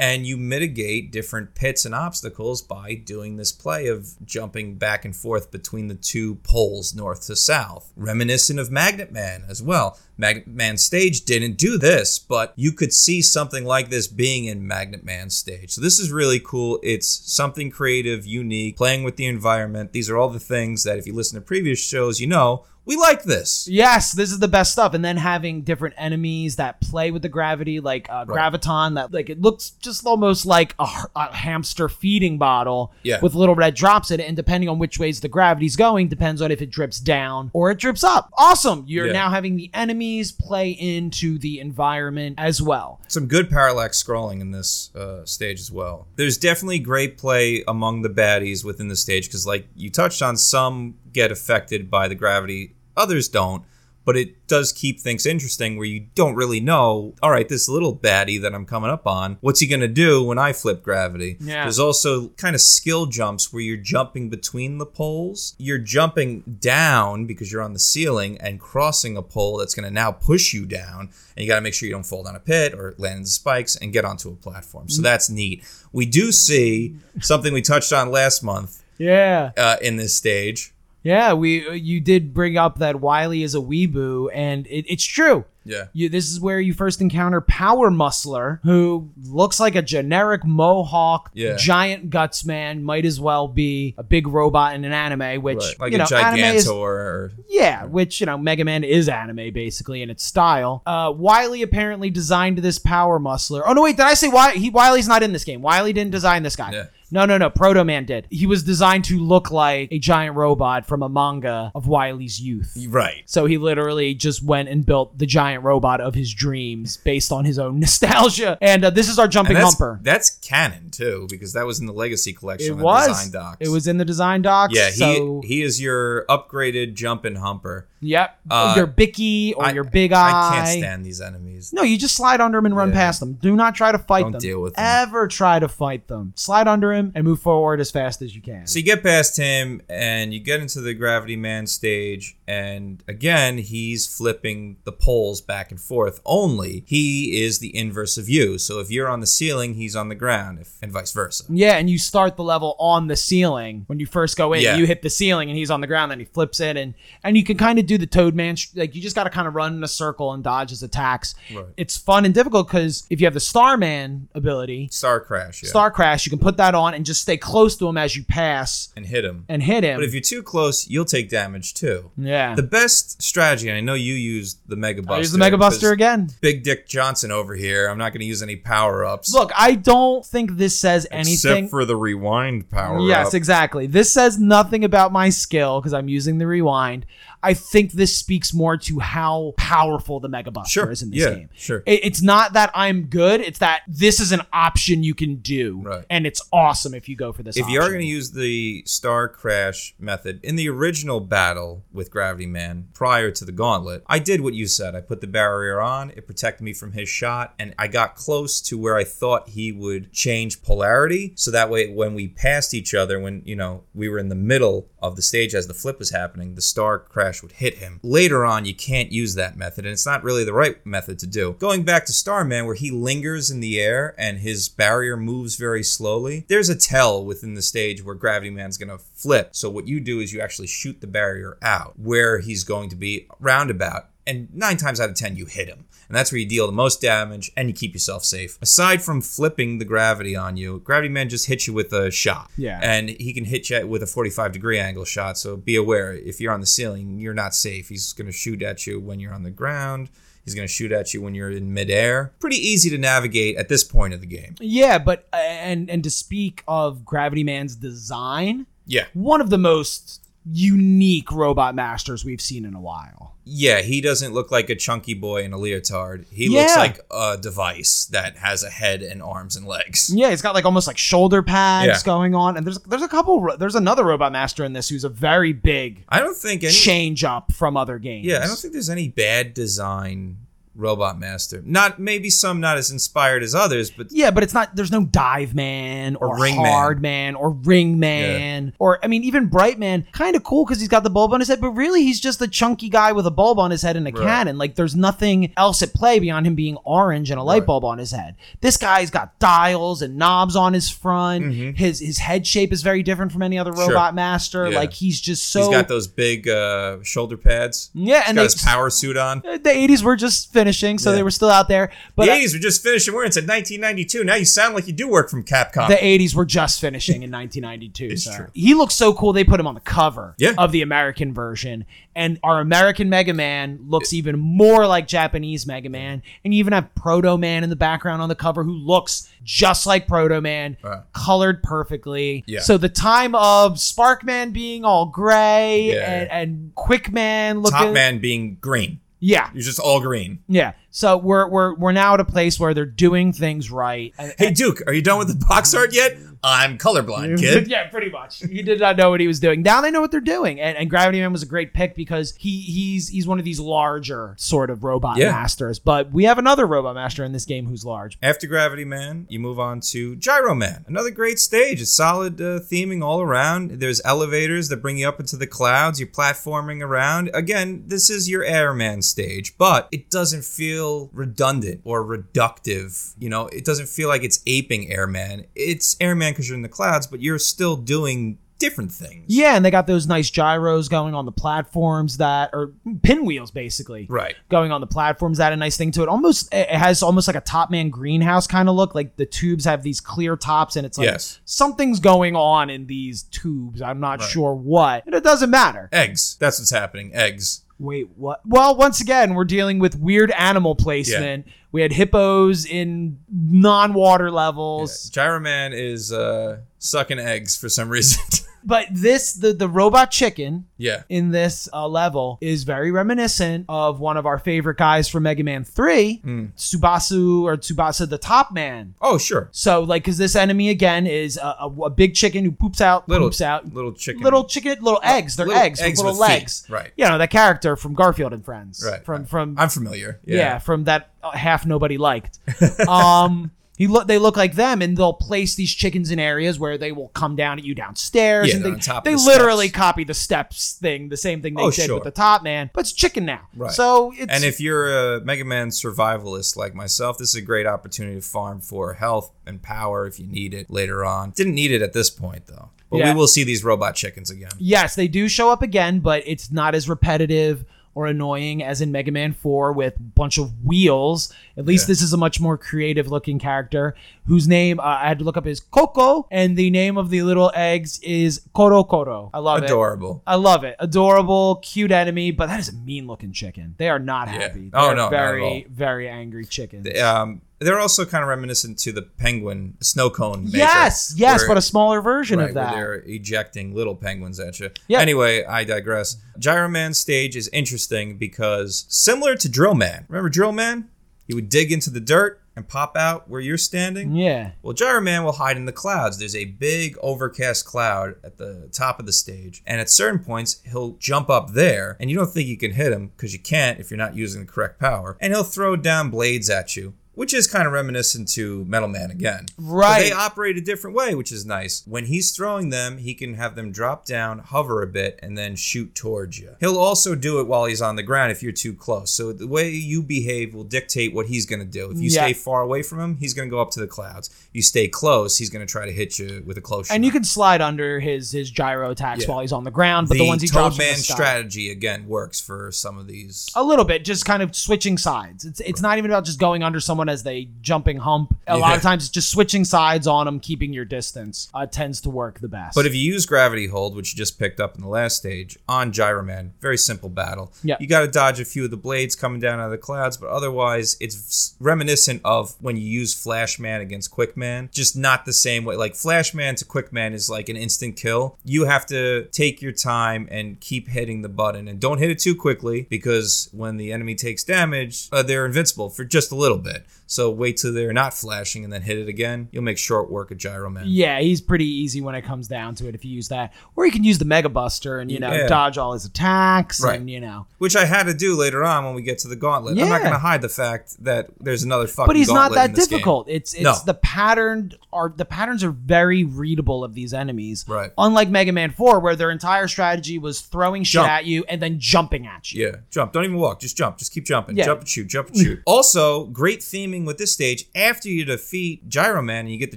[SPEAKER 1] And you mitigate different pits and obstacles by doing this play of jumping back and forth between the two poles, north to south. Reminiscent of Magnet Man as well. Magnet Man stage didn't do this, but you could see something like this being in Magnet Man stage. So this is really cool. It's something creative, unique, playing with the environment. These are all the things that if you listen to previous shows, you know, we like this.
[SPEAKER 2] Yes, this is the best stuff. And then having different enemies that play with the gravity, like uh, Graviton, that like it looks just almost like a hamster feeding bottle
[SPEAKER 1] Yeah.
[SPEAKER 2] with little red drops in it. And depending on which ways the gravity's going, depends on if it drips down or it drips up. Awesome. You're
[SPEAKER 1] Yeah.
[SPEAKER 2] now having the enemies play into the environment as well.
[SPEAKER 1] some good parallax scrolling in this uh, stage as well. There's definitely great play among the baddies within the stage because, like you touched on, some get affected by the gravity, others don't. But it does keep things interesting where you don't really know, all right, this little baddie that I'm coming up on, what's he going to do when I flip gravity?
[SPEAKER 2] Yeah.
[SPEAKER 1] There's also kind of skill jumps where you're jumping between the poles. You're jumping down because you're on the ceiling and crossing a pole that's going to now push you down. And you got to make sure you don't fall down a pit or land in the spikes and get onto a platform. So that's neat. We do see something we touched on last month
[SPEAKER 2] Yeah.
[SPEAKER 1] uh, in this stage.
[SPEAKER 2] Yeah, we you did bring up that Wily is a weeboo, and it, it's true.
[SPEAKER 1] Yeah.
[SPEAKER 2] You, this is where you first encounter Power Muscler, who looks like a generic mohawk,
[SPEAKER 1] Yeah.
[SPEAKER 2] giant guts man. Might as well be a big robot in an anime, which
[SPEAKER 1] Right. Like
[SPEAKER 2] you
[SPEAKER 1] a
[SPEAKER 2] know, anime is
[SPEAKER 1] or
[SPEAKER 2] yeah, which you know, Mega Man is anime basically in its style. Uh, Wily apparently designed this Power Muscler. Oh no, wait, did I say Wily? He Wily's not in this game. Wily didn't design this guy.
[SPEAKER 1] Yeah.
[SPEAKER 2] No, no, no. Proto Man did. He was designed to look like a giant robot from a manga of Wily's youth.
[SPEAKER 1] right.
[SPEAKER 2] So he literally just went and built the giant robot of his dreams based on his own nostalgia. And uh, this is our jumping
[SPEAKER 1] And that's,
[SPEAKER 2] humper.
[SPEAKER 1] that's canon too, because that was in the Legacy collection
[SPEAKER 2] It was.
[SPEAKER 1] design docs.
[SPEAKER 2] It was in the design docs.
[SPEAKER 1] Yeah, he
[SPEAKER 2] so,
[SPEAKER 1] he is your upgraded jumping humper.
[SPEAKER 2] Yep.
[SPEAKER 1] Uh,
[SPEAKER 2] your Bicky or
[SPEAKER 1] I-
[SPEAKER 2] your Big Eye.
[SPEAKER 1] I can't stand these enemies.
[SPEAKER 2] No, you just slide under him and run
[SPEAKER 1] Yeah.
[SPEAKER 2] past them. Do not try to fight
[SPEAKER 1] Don't
[SPEAKER 2] them.
[SPEAKER 1] deal with them.
[SPEAKER 2] Ever try to fight them. Slide under him and move forward as fast as you can.
[SPEAKER 1] So you get past him and you get into the Gravity Man stage, and again, he's flipping the poles back and forth. Only he is the inverse of you. So if you're on the ceiling, he's on the ground, if, and vice versa.
[SPEAKER 2] Yeah, and you start the level on the ceiling when you first go in.
[SPEAKER 1] Yeah.
[SPEAKER 2] You hit the ceiling, and he's on the ground. Then he flips it, and and you can kind of do the Toadman. sh- Like you just got to kind of run in a circle and dodge his attacks.
[SPEAKER 1] Right.
[SPEAKER 2] It's fun and difficult because if you have the Starman ability,
[SPEAKER 1] Star Crash, yeah.
[SPEAKER 2] Star Crash, you can put that on and just stay close to him as you pass
[SPEAKER 1] and hit him.
[SPEAKER 2] and hit him.
[SPEAKER 1] But if you're too close, you'll take damage too.
[SPEAKER 2] yeah,
[SPEAKER 1] The best strategy, and I know you used the Mega Buster.
[SPEAKER 2] I use the Mega Buster again.
[SPEAKER 1] Big Dick Johnson over here. I'm not going to use any power ups.
[SPEAKER 2] Look, I don't think this says anything.
[SPEAKER 1] Except for the rewind power
[SPEAKER 2] Yes, exactly. This says nothing about my skill because I'm using the rewind. I think this speaks more to how powerful the Mega Buster
[SPEAKER 1] Sure.
[SPEAKER 2] is in this
[SPEAKER 1] Yeah,
[SPEAKER 2] game.
[SPEAKER 1] sure.
[SPEAKER 2] It- it's not that I'm good; it's that this is an option you can do,
[SPEAKER 1] Right.
[SPEAKER 2] and it's awesome if you go for this.
[SPEAKER 1] If you are going to use the Star Crash method in the original battle with Gravity Man prior to the Gauntlet, I did what you said. I put the barrier on, it protected me from his shot, and I got close to where I thought he would change polarity. So that way, when we passed each other, when, you know, we were in the middle of the stage as the flip was happening, the Star Crash would hit him. Later on, you can't use that method, and it's not really the right method to do. Going back to Starman, where he lingers in the air and his barrier moves very slowly, there's a tell within the stage where Gravity Man's gonna flip. So what you do is you actually shoot the barrier out where he's going to be roundabout. And nine times out of ten, you hit him. And that's where you deal the most damage and you keep yourself safe. Aside from flipping the gravity on you, Gravity Man just hits you with a shot.
[SPEAKER 2] Yeah.
[SPEAKER 1] And he can hit you with a 45 degree angle shot. So be aware if you're on the ceiling, you're not safe. He's going to shoot at you when you're on the ground. He's going to shoot at you when you're in midair. Pretty easy to navigate at this point of the game.
[SPEAKER 2] yeah, but uh, and and to speak of Gravity Man's design,
[SPEAKER 1] Yeah.
[SPEAKER 2] one of the most unique robot masters we've seen in a while.
[SPEAKER 1] Yeah, he doesn't look like a chunky boy in a leotard. He looks like a device that has a head and arms and legs.
[SPEAKER 2] Yeah, he's got like almost like shoulder pads
[SPEAKER 1] Yeah.
[SPEAKER 2] going on, and there's there's a couple. There's another robot master in this who's a very big
[SPEAKER 1] I don't think any.
[SPEAKER 2] change up from other games.
[SPEAKER 1] Yeah, I don't think there's any bad design Robot Master. Not maybe some not as inspired as others, but
[SPEAKER 2] Yeah, but it's not. There's no Dive Man or,
[SPEAKER 1] Ring Man.
[SPEAKER 2] Hard Man or Ring Man or I mean even Bright Man. Kind of cool because he's got the bulb on his head, but really he's just a chunky guy with a bulb on his head and a
[SPEAKER 1] Right.
[SPEAKER 2] cannon. Like there's nothing else at play beyond him being orange and a light
[SPEAKER 1] Right.
[SPEAKER 2] bulb on his head. This guy's got dials and knobs on his front.
[SPEAKER 1] Mhm.
[SPEAKER 2] His his head shape is very different from any other
[SPEAKER 1] Sure.
[SPEAKER 2] robot master.
[SPEAKER 1] Yeah.
[SPEAKER 2] Like he's just so
[SPEAKER 1] he's got those big uh, shoulder pads.
[SPEAKER 2] yeah,
[SPEAKER 1] He's
[SPEAKER 2] and
[SPEAKER 1] got
[SPEAKER 2] they,
[SPEAKER 1] his power suit on.
[SPEAKER 2] the 80s were just finishing, so
[SPEAKER 1] Yeah.
[SPEAKER 2] they were still out there. But
[SPEAKER 1] the
[SPEAKER 2] uh,
[SPEAKER 1] 80s were just finishing. We're into 1992. Now you sound like you do work from Capcom.
[SPEAKER 2] the 80s were just finishing in 1992.
[SPEAKER 1] It's
[SPEAKER 2] so.
[SPEAKER 1] true.
[SPEAKER 2] He looks so cool. They put him on the cover
[SPEAKER 1] Yeah.
[SPEAKER 2] of the American version. And our American Mega Man looks even more like Japanese Mega Man. And you even have Proto Man in the background on the cover who looks just like Proto Man,
[SPEAKER 1] Right.
[SPEAKER 2] colored perfectly.
[SPEAKER 1] Yeah.
[SPEAKER 2] So the time of Sparkman being all gray
[SPEAKER 1] Yeah.
[SPEAKER 2] and, and Quick Man looking.
[SPEAKER 1] Top Man being green.
[SPEAKER 2] Yeah.
[SPEAKER 1] You're just all green.
[SPEAKER 2] Yeah. So we're, we're, we're now at a place where they're doing things right.
[SPEAKER 1] Hey Duke, are you done with the box art yet? I'm colorblind, kid.
[SPEAKER 2] yeah, pretty much. He did not know what he was doing. Now they know what they're doing, and, and Gravity Man was a great pick because he he's he's one of these larger sort of robot
[SPEAKER 1] Yeah.
[SPEAKER 2] masters. But we have another robot master in this game who's large.
[SPEAKER 1] After Gravity Man, you move on to Gyro Man. Another great stage. It's solid uh, theming all around. There's elevators that bring you up into the clouds. You're platforming around. Again, this is your Airman stage, but it doesn't feel redundant or reductive. You know, it doesn't feel like it's aping Airman. It's Airman because you're in the clouds, but you're still doing different things.
[SPEAKER 2] Yeah, and they got those nice gyros going on the platforms that are pinwheels basically.
[SPEAKER 1] Right.
[SPEAKER 2] Going on the platforms, that a nice thing to it. Almost, it has almost like a Top Man greenhouse kind of look. Like the tubes have these clear tops, and it's like
[SPEAKER 1] Yes.
[SPEAKER 2] something's going on in these tubes. I'm not
[SPEAKER 1] Right.
[SPEAKER 2] sure what, and it doesn't matter.
[SPEAKER 1] Eggs. That's what's happening. Eggs.
[SPEAKER 2] Wait, what? Well, once again, we're dealing with weird animal placement. We had hippos in non-water levels,
[SPEAKER 1] Gyro Man is uh, sucking eggs for some reason.
[SPEAKER 2] but this the the robot chicken
[SPEAKER 1] yeah.
[SPEAKER 2] in this uh, level is very reminiscent of one of our favorite guys from Mega Man Three,
[SPEAKER 1] Hmm.
[SPEAKER 2] Tsubasu or Tsubasa the Top Man.
[SPEAKER 1] Oh, sure.
[SPEAKER 2] So, like, because this enemy again is a, a, a big chicken who poops out,
[SPEAKER 1] Little
[SPEAKER 2] poops out,
[SPEAKER 1] Little chicken.
[SPEAKER 2] little chicken, little eggs. They're
[SPEAKER 1] little
[SPEAKER 2] eggs, with little
[SPEAKER 1] with feet.
[SPEAKER 2] legs.
[SPEAKER 1] Right.
[SPEAKER 2] You know that character from Garfield and Friends.
[SPEAKER 1] Right,
[SPEAKER 2] From from
[SPEAKER 1] I'm familiar.
[SPEAKER 2] yeah.
[SPEAKER 1] Yeah.
[SPEAKER 2] from that uh, half nobody liked. um, he look they look like them, and they'll place these chickens in areas where they will come down at you downstairs.
[SPEAKER 1] Yeah,
[SPEAKER 2] and
[SPEAKER 1] they're on top
[SPEAKER 2] they
[SPEAKER 1] the
[SPEAKER 2] literally
[SPEAKER 1] steps.
[SPEAKER 2] copy the steps thing, the same thing they
[SPEAKER 1] Oh,
[SPEAKER 2] did
[SPEAKER 1] sure.
[SPEAKER 2] with the top man, but it's chicken now.
[SPEAKER 1] Right.
[SPEAKER 2] So it's
[SPEAKER 1] And if you're a Mega Man survivalist like myself, this is a great opportunity to farm for health and power if you need it later on. Didn't need it at this point though. But
[SPEAKER 2] Yeah.
[SPEAKER 1] we will see these robot chickens again.
[SPEAKER 2] yes, they do show up again, but it's not as repetitive or annoying as in Mega Man 4 with a bunch of wheels. At least
[SPEAKER 1] Yeah.
[SPEAKER 2] this is a much more creative looking character whose name uh, I had to look up is Coco, and the name of the little eggs is Koro Koro. I love it.
[SPEAKER 1] Adorable.
[SPEAKER 2] I love it. Adorable, cute enemy, but that is a mean looking chicken. They are not
[SPEAKER 1] Yeah.
[SPEAKER 2] happy.
[SPEAKER 1] Oh,
[SPEAKER 2] They're
[SPEAKER 1] no,
[SPEAKER 2] very, very angry chickens.
[SPEAKER 1] Um, They're also kind of reminiscent to the penguin snow cone. Maker,
[SPEAKER 2] yes, yes,
[SPEAKER 1] where-
[SPEAKER 2] but a smaller version
[SPEAKER 1] right,
[SPEAKER 2] of that.
[SPEAKER 1] they're ejecting little penguins at you.
[SPEAKER 2] Yep.
[SPEAKER 1] Anyway, I digress. Gyro Man's stage is interesting because similar to Drill Man. Remember Drill Man? He would dig into the dirt and pop out where you're standing.
[SPEAKER 2] Yeah.
[SPEAKER 1] Well, Gyro Man will hide in the clouds. There's a big overcast cloud at the top of the stage, and at certain points, he'll jump up there, and you don't think you can hit him because you can't if you're not using the correct power, and he'll throw down blades at you. Which is kind of reminiscent to Metal Man again. But
[SPEAKER 2] Right.
[SPEAKER 1] they operate a different way, which is nice. When he's throwing them, he can have them drop down, hover a bit, and then shoot towards you. He'll also do it while he's on the ground if you're too close. So the way you behave will dictate what he's going to do. If you
[SPEAKER 2] Yeah.
[SPEAKER 1] stay far away from him, he's going to go up to the clouds. You stay close, he's going to try to hit you with a close shot.
[SPEAKER 2] And you can slide under his his gyro attacks
[SPEAKER 1] Yeah.
[SPEAKER 2] while he's on the ground, but the, ones he drops
[SPEAKER 1] Man
[SPEAKER 2] the
[SPEAKER 1] strategy again works for some of these.
[SPEAKER 2] a little bit, just kind of switching sides. It's it's not even about just going under someone as they jumping hump. A lot of times, just switching sides on them, keeping your distance. Uh, tends to work the best.
[SPEAKER 1] But if you use gravity hold, which you just picked up in the last stage, on Gyro Man, very simple battle.
[SPEAKER 2] Yeah.
[SPEAKER 1] You got to dodge a few of the blades coming down out of the clouds, but otherwise, it's reminiscent of when you use Flash Man against Quick Man. Just not the same way. Like Flash Man to Quick Man is like an instant kill. You have to take your time and keep hitting the button, and don't hit it too quickly because when the enemy takes damage, uh, they're invincible for just a little bit. So wait till they're not flashing and then hit it again. You'll make short work of Gyro Man.
[SPEAKER 2] yeah, he's pretty easy when it comes down to it. If you use that, or you can use the Mega Buster and you know
[SPEAKER 1] Yeah.
[SPEAKER 2] dodge all his attacks,
[SPEAKER 1] Right.
[SPEAKER 2] and you know.
[SPEAKER 1] which I had to do later on when we get to the gauntlet. I'm not going to hide the fact that there's another fucking.
[SPEAKER 2] But he's not that
[SPEAKER 1] this game.
[SPEAKER 2] difficult. It's it's
[SPEAKER 1] No.
[SPEAKER 2] the pattern are the patterns are very readable of these enemies.
[SPEAKER 1] Right.
[SPEAKER 2] Unlike Mega Man 4, where their entire strategy was throwing shit
[SPEAKER 1] Jump.
[SPEAKER 2] at you and then jumping at you.
[SPEAKER 1] Yeah, jump. Don't even walk. Just jump. Just keep jumping.
[SPEAKER 2] Yeah.
[SPEAKER 1] Jump and shoot. Jump and shoot. also, great theming with this stage. After you defeat Gyro Man and you get the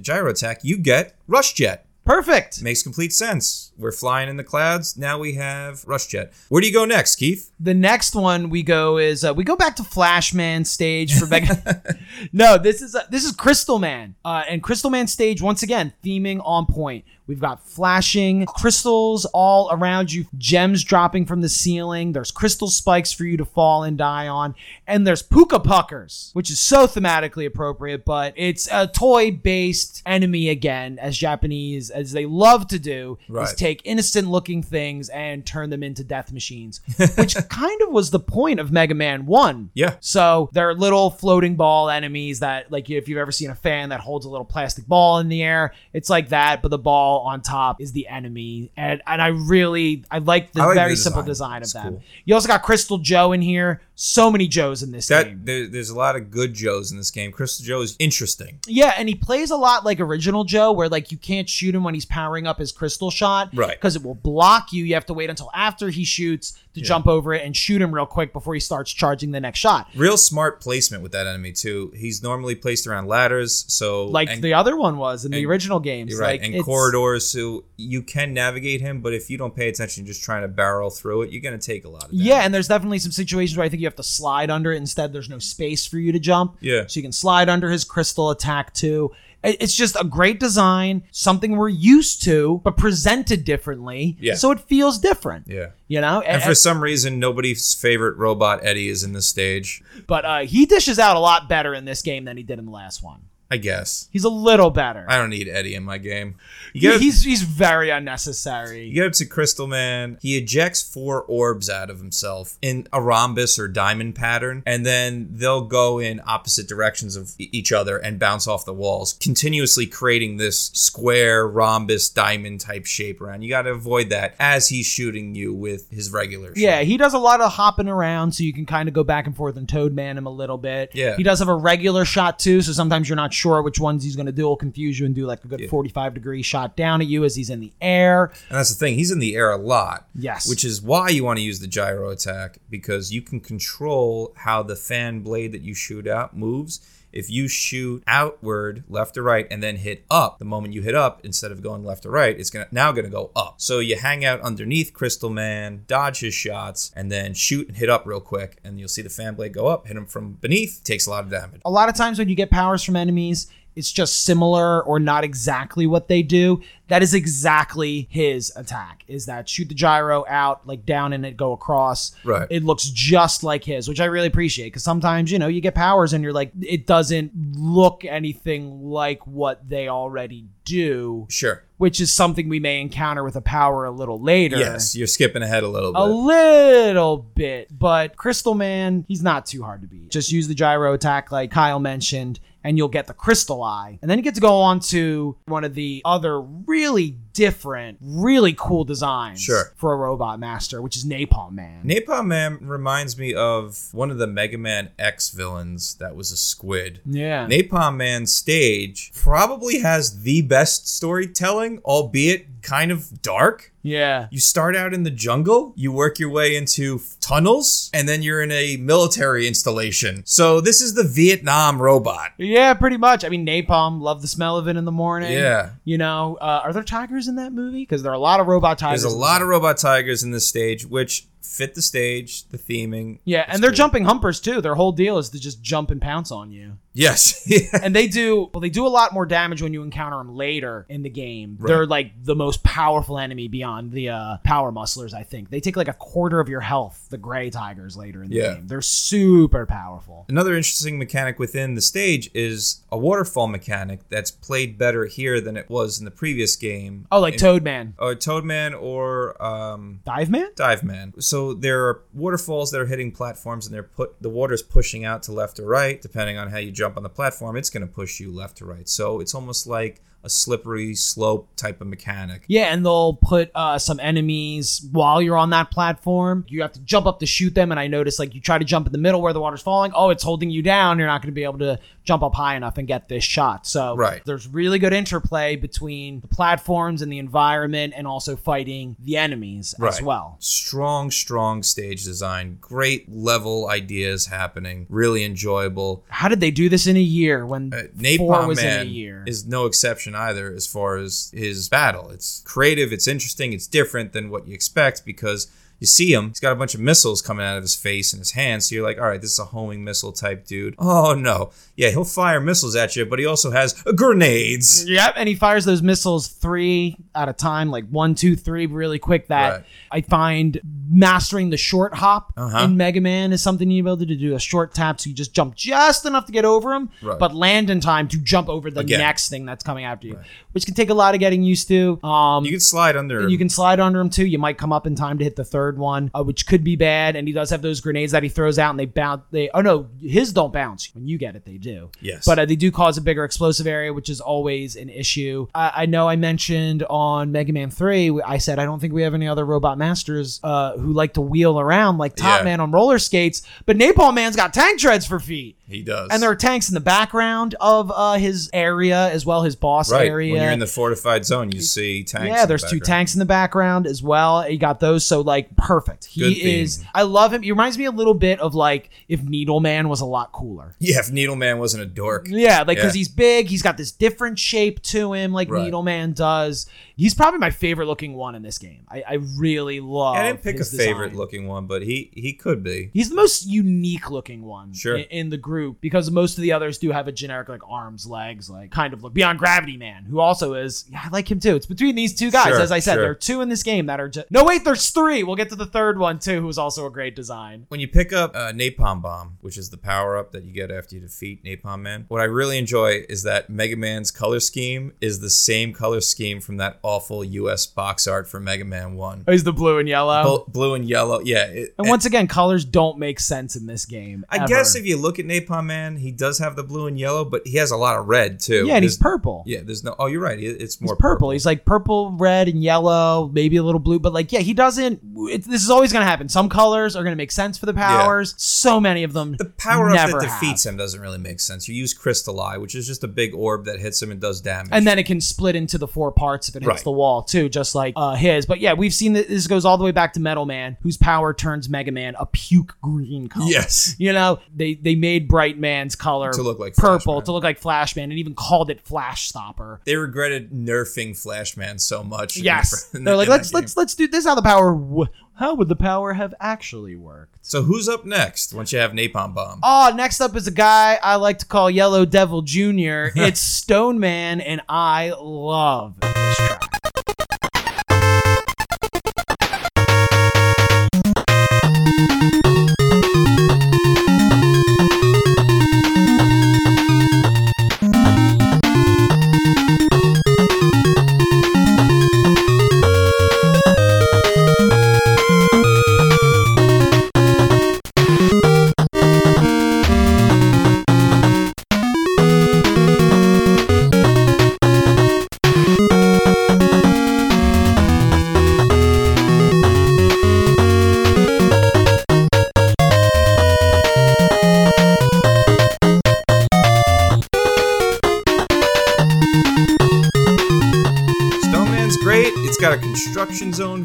[SPEAKER 1] gyro attack, you get Rush Jet.
[SPEAKER 2] Perfect.
[SPEAKER 1] Makes complete sense. We're flying in the clouds. Now we have Rush Jet. Where do you go next, Keith?
[SPEAKER 2] The next one we go is uh, we go back to Flashman stage for Mega. no, this is uh, this is Crystal Man, uh, and Crystal Man stage once again theming on point. We've got flashing crystals all around you, gems dropping from the ceiling. There's crystal spikes for you to fall and die on, and there's puka puckers, which is so thematically appropriate. But it's a toy-based enemy again, as Japanese as they love to do, is take innocent-looking things and turn them into death machines, which kind of was the point of Mega Man One.
[SPEAKER 1] Yeah.
[SPEAKER 2] So they're little floating ball enemies that, like, if you've ever seen a fan that holds a little plastic ball in the air, it's like that, but the ball on top is the enemy. And and I really I like the
[SPEAKER 1] I like the
[SPEAKER 2] very simple
[SPEAKER 1] design.
[SPEAKER 2] design of
[SPEAKER 1] It's
[SPEAKER 2] them.
[SPEAKER 1] cool.
[SPEAKER 2] You also got Crystal Joe in here. So many Joes in this
[SPEAKER 1] That
[SPEAKER 2] game.
[SPEAKER 1] there, there's a lot of good Joes in this game. Crystal Joe is interesting.
[SPEAKER 2] Yeah, and he plays a lot like original Joe, where like you can't shoot him when he's powering up his crystal shot,
[SPEAKER 1] Right.
[SPEAKER 2] Because it will block you. You have to wait until after he shoots to jump over it and shoot him real quick before he starts charging the next shot.
[SPEAKER 1] Real smart placement with that enemy too. He's normally placed around ladders, so
[SPEAKER 2] Like
[SPEAKER 1] and-
[SPEAKER 2] the other one was in the original games.
[SPEAKER 1] Right,
[SPEAKER 2] Like,
[SPEAKER 1] and corridors, so you can navigate him. But if you don't pay attention, just trying to barrel through it, you're gonna take a lot of damage.
[SPEAKER 2] Yeah, and there's definitely some situations where I think you have to slide under it instead. There's no space for you to jump.
[SPEAKER 1] Yeah.
[SPEAKER 2] So you can slide under his crystal attack too. It's just a great design, something we're used to, but presented differently.
[SPEAKER 1] Yeah.
[SPEAKER 2] So it feels different.
[SPEAKER 1] yeah.
[SPEAKER 2] You know?
[SPEAKER 1] And
[SPEAKER 2] And-
[SPEAKER 1] for some reason, nobody's favorite robot Eddie is in this stage.
[SPEAKER 2] but uh, he dishes out a lot better in this game than he did in the last one.
[SPEAKER 1] I guess
[SPEAKER 2] He's a little better.
[SPEAKER 1] I don't need Eddie in my game. You
[SPEAKER 2] He- he's he's very unnecessary.
[SPEAKER 1] you get up to Crystal Man. He ejects four orbs out of himself in a rhombus or diamond pattern, and then they'll go in opposite directions of each other and bounce off the walls, continuously creating this square rhombus diamond type shape around. You got to avoid that as he's shooting you with his regular. shot.
[SPEAKER 2] Yeah, he does a lot of hopping around, so you can kind of go back and forth and Toad Man him a little bit.
[SPEAKER 1] Yeah.
[SPEAKER 2] he does have a regular shot too, so sometimes you're not sure which ones he's going to do. Will confuse you and do like a good 45 degree shot down at you as he's in the air.
[SPEAKER 1] And that's the thing. He's in the air a lot.
[SPEAKER 2] Yes.
[SPEAKER 1] Which is why you want to use the gyro attack because you can control how the fan blade that you shoot out moves. If you shoot outward, left or right, and then hit up, the moment you hit up, instead of going left or right, it's gonna now gonna go up. So you hang out underneath Crystal Man, dodge his shots, and then shoot and hit up real quick, and you'll see the fan blade go up, hit him from beneath, takes a lot of damage.
[SPEAKER 2] A lot of times when you get powers from enemies, it's just similar or not exactly what they do. That is exactly his attack. Is that shoot the gyro out like down and it go across.
[SPEAKER 1] Right.
[SPEAKER 2] It looks just like his, which I really appreciate because sometimes you know you get powers and you're like it doesn't look anything like what they already do,
[SPEAKER 1] Sure.
[SPEAKER 2] which is something we may encounter with a power a little later.
[SPEAKER 1] Yes, you're skipping ahead a little bit.
[SPEAKER 2] A little bit, but Crystal Man, he's not too hard to beat. Just use the gyro attack like Kyle mentioned, and you'll get the crystal eye. And then you get to go on to one of the other really different, really cool designs
[SPEAKER 1] Sure.
[SPEAKER 2] for a robot master, which is Napalm Man.
[SPEAKER 1] Napalm Man reminds me of one of the Mega Man X villains that was a squid.
[SPEAKER 2] yeah.
[SPEAKER 1] Napalm Man's stage probably has the best storytelling, albeit kind of dark.
[SPEAKER 2] yeah.
[SPEAKER 1] You start out in the jungle, you work your way into tunnels, and then you're in a military installation. So this is the Vietnam robot.
[SPEAKER 2] Yeah, pretty much. I mean, napalm, love the smell of it in the morning.
[SPEAKER 1] Yeah.
[SPEAKER 2] You know, uh, are there tigers in that movie? Because there are a lot of robot tigers.
[SPEAKER 1] There's a lot of robot tigers in this stage, which fit the stage, the theming.
[SPEAKER 2] Yeah, and they're
[SPEAKER 1] cool.
[SPEAKER 2] jumping humpers too. Their whole deal is to just jump and pounce on you.
[SPEAKER 1] Yes.
[SPEAKER 2] And they do well. They do a lot more damage when you encounter them later in the game.
[SPEAKER 1] Right.
[SPEAKER 2] They're like the most powerful enemy beyond the uh, power musclers. I think they take like a quarter of your health. The gray tigers later in the
[SPEAKER 1] Yeah.
[SPEAKER 2] game. They're super powerful.
[SPEAKER 1] Another interesting mechanic within the stage is a waterfall mechanic that's played better here than it was in the previous game.
[SPEAKER 2] Oh, like
[SPEAKER 1] In-
[SPEAKER 2] Toadman,
[SPEAKER 1] or Toadman or um,
[SPEAKER 2] Dive Man.
[SPEAKER 1] Dive Man. So there are waterfalls that are hitting platforms, and they're put the water's pushing out to left or right, depending on how you jump on the platform. It's going to push you left to right. So it's almost like a slippery slope type of mechanic.
[SPEAKER 2] Yeah, and they'll put uh, some enemies while you're on that platform. You have to jump up to shoot them, and I noticed like you try to jump in the middle where the water's falling. Oh, it's holding you down. You're not going to be able to jump up high enough and get this shot. So
[SPEAKER 1] Right.
[SPEAKER 2] there's really good interplay between the platforms and the environment, and also fighting the enemies as well.
[SPEAKER 1] Strong, strong stage design. Great level ideas happening. Really enjoyable.
[SPEAKER 2] How did they do this in a year when
[SPEAKER 1] Uh,
[SPEAKER 2] four
[SPEAKER 1] Napalm
[SPEAKER 2] was in a
[SPEAKER 1] Man
[SPEAKER 2] year?
[SPEAKER 1] is no exception either as far as his battle. It's creative, it's interesting, it's different than what you expect because you see him, he's got a bunch of missiles coming out of his face and his hands. So you're like, all right, this is a homing missile type dude. Oh no. Yeah, he'll fire missiles at you, but he also has grenades.
[SPEAKER 2] Yep, and he fires those missiles three at a time, like one, two, three, really quick. That
[SPEAKER 1] Right.
[SPEAKER 2] I find mastering the short hop
[SPEAKER 1] Uh-huh.
[SPEAKER 2] in Mega Man is something you'll be able to do. A short tap, so you just jump just enough to get over him,
[SPEAKER 1] Right.
[SPEAKER 2] but land in time to jump over the
[SPEAKER 1] Again.
[SPEAKER 2] next thing that's coming after you, which can take a lot of getting used to. Um,
[SPEAKER 1] You can slide under.
[SPEAKER 2] you can slide under him too. You might come up in time to hit the third one, uh, which could be bad. And he does have those grenades that he throws out, and they bounce. They oh no, his don't bounce. When you get it, they do.
[SPEAKER 1] Yes.
[SPEAKER 2] But uh, they do cause a bigger explosive area, which is always an issue. I, I know I mentioned on Mega Man Three, I said I don't think we have any other robot masters uh, who like to wheel around like Top
[SPEAKER 1] Yeah.
[SPEAKER 2] Man on roller skates, but Napalm Man's got tank treads for feet.
[SPEAKER 1] he does.
[SPEAKER 2] And there are tanks in the background of uh, his area as well, his boss
[SPEAKER 1] right.
[SPEAKER 2] area.
[SPEAKER 1] When you're in the fortified zone, you see tanks.
[SPEAKER 2] Yeah,
[SPEAKER 1] in the
[SPEAKER 2] there's two tanks in the background as well. He got those, so like perfect. He is. I love him. He reminds me a little bit of like if Needleman was a lot cooler.
[SPEAKER 1] Yeah, if Needleman wasn't a dork.
[SPEAKER 2] Yeah, like because
[SPEAKER 1] Yeah.
[SPEAKER 2] he's big, he's got this different shape to him, like
[SPEAKER 1] Right.
[SPEAKER 2] Needle Man does. He's probably my favorite looking one in this game. I, I really love.
[SPEAKER 1] I didn't pick a
[SPEAKER 2] his
[SPEAKER 1] favorite looking one, but he he could be.
[SPEAKER 2] He's the most unique looking one
[SPEAKER 1] Sure.
[SPEAKER 2] in, in the group because most of the others do have a generic like arms, legs, like kind of look. Beyond Gravity Man, who also is, yeah, I like him too. It's between these two guys.
[SPEAKER 1] Sure,
[SPEAKER 2] As I said,
[SPEAKER 1] sure.
[SPEAKER 2] there are two in this game that are just. No, wait, there's three. We'll get to the third one too, who's also a great design.
[SPEAKER 1] When you pick up uh, Napalm Bomb, which is the power up that you get after you defeat Napalm Man, what I really enjoy is that Mega Man's color scheme is the same color scheme from that awful US box art for Mega Man 1.
[SPEAKER 2] Oh, he's the blue and yellow.
[SPEAKER 1] Bl- Blue and yellow. Yeah. it-
[SPEAKER 2] and once again, colors don't make sense in this game.
[SPEAKER 1] I
[SPEAKER 2] ever.
[SPEAKER 1] guess if you look at Napalm Man, he does have the blue and yellow, but he has a lot of red too.
[SPEAKER 2] yeah, and he's purple.
[SPEAKER 1] Yeah, there's no. Oh, you're right. It's more
[SPEAKER 2] He's purple. He's like purple, red, and yellow, maybe a little blue, but like, yeah, he doesn't. It, this is always going to happen. Some colors are going to make sense for the powers. So many of them.
[SPEAKER 1] The power up that
[SPEAKER 2] have.
[SPEAKER 1] defeats him doesn't really make sense. You use Crystal Eye, which is just a big orb that hits him and does damage.
[SPEAKER 2] And then it can split into the four parts if it hits
[SPEAKER 1] Right.
[SPEAKER 2] the wall too, just like uh, his. But yeah, we've seen that this goes all the way back to Metal Man, whose power turns Mega Man a puke green color.
[SPEAKER 1] yes,
[SPEAKER 2] You know, they they made Bright Man's color
[SPEAKER 1] To look like
[SPEAKER 2] purple
[SPEAKER 1] Flash
[SPEAKER 2] to look like Flash Man, and even called it Flash Stopper.
[SPEAKER 1] they regretted nerfing Flashman so much. in
[SPEAKER 2] Yes,
[SPEAKER 1] the- in
[SPEAKER 2] they're
[SPEAKER 1] the-
[SPEAKER 2] like let's let's let's do this. Is how the power. W- how would the power have actually worked?
[SPEAKER 1] So who's up next once you have Napalm Bomb?
[SPEAKER 2] Oh, next up is a guy I like to call Yellow Devil Jr. it's Stone Man, and I love this track.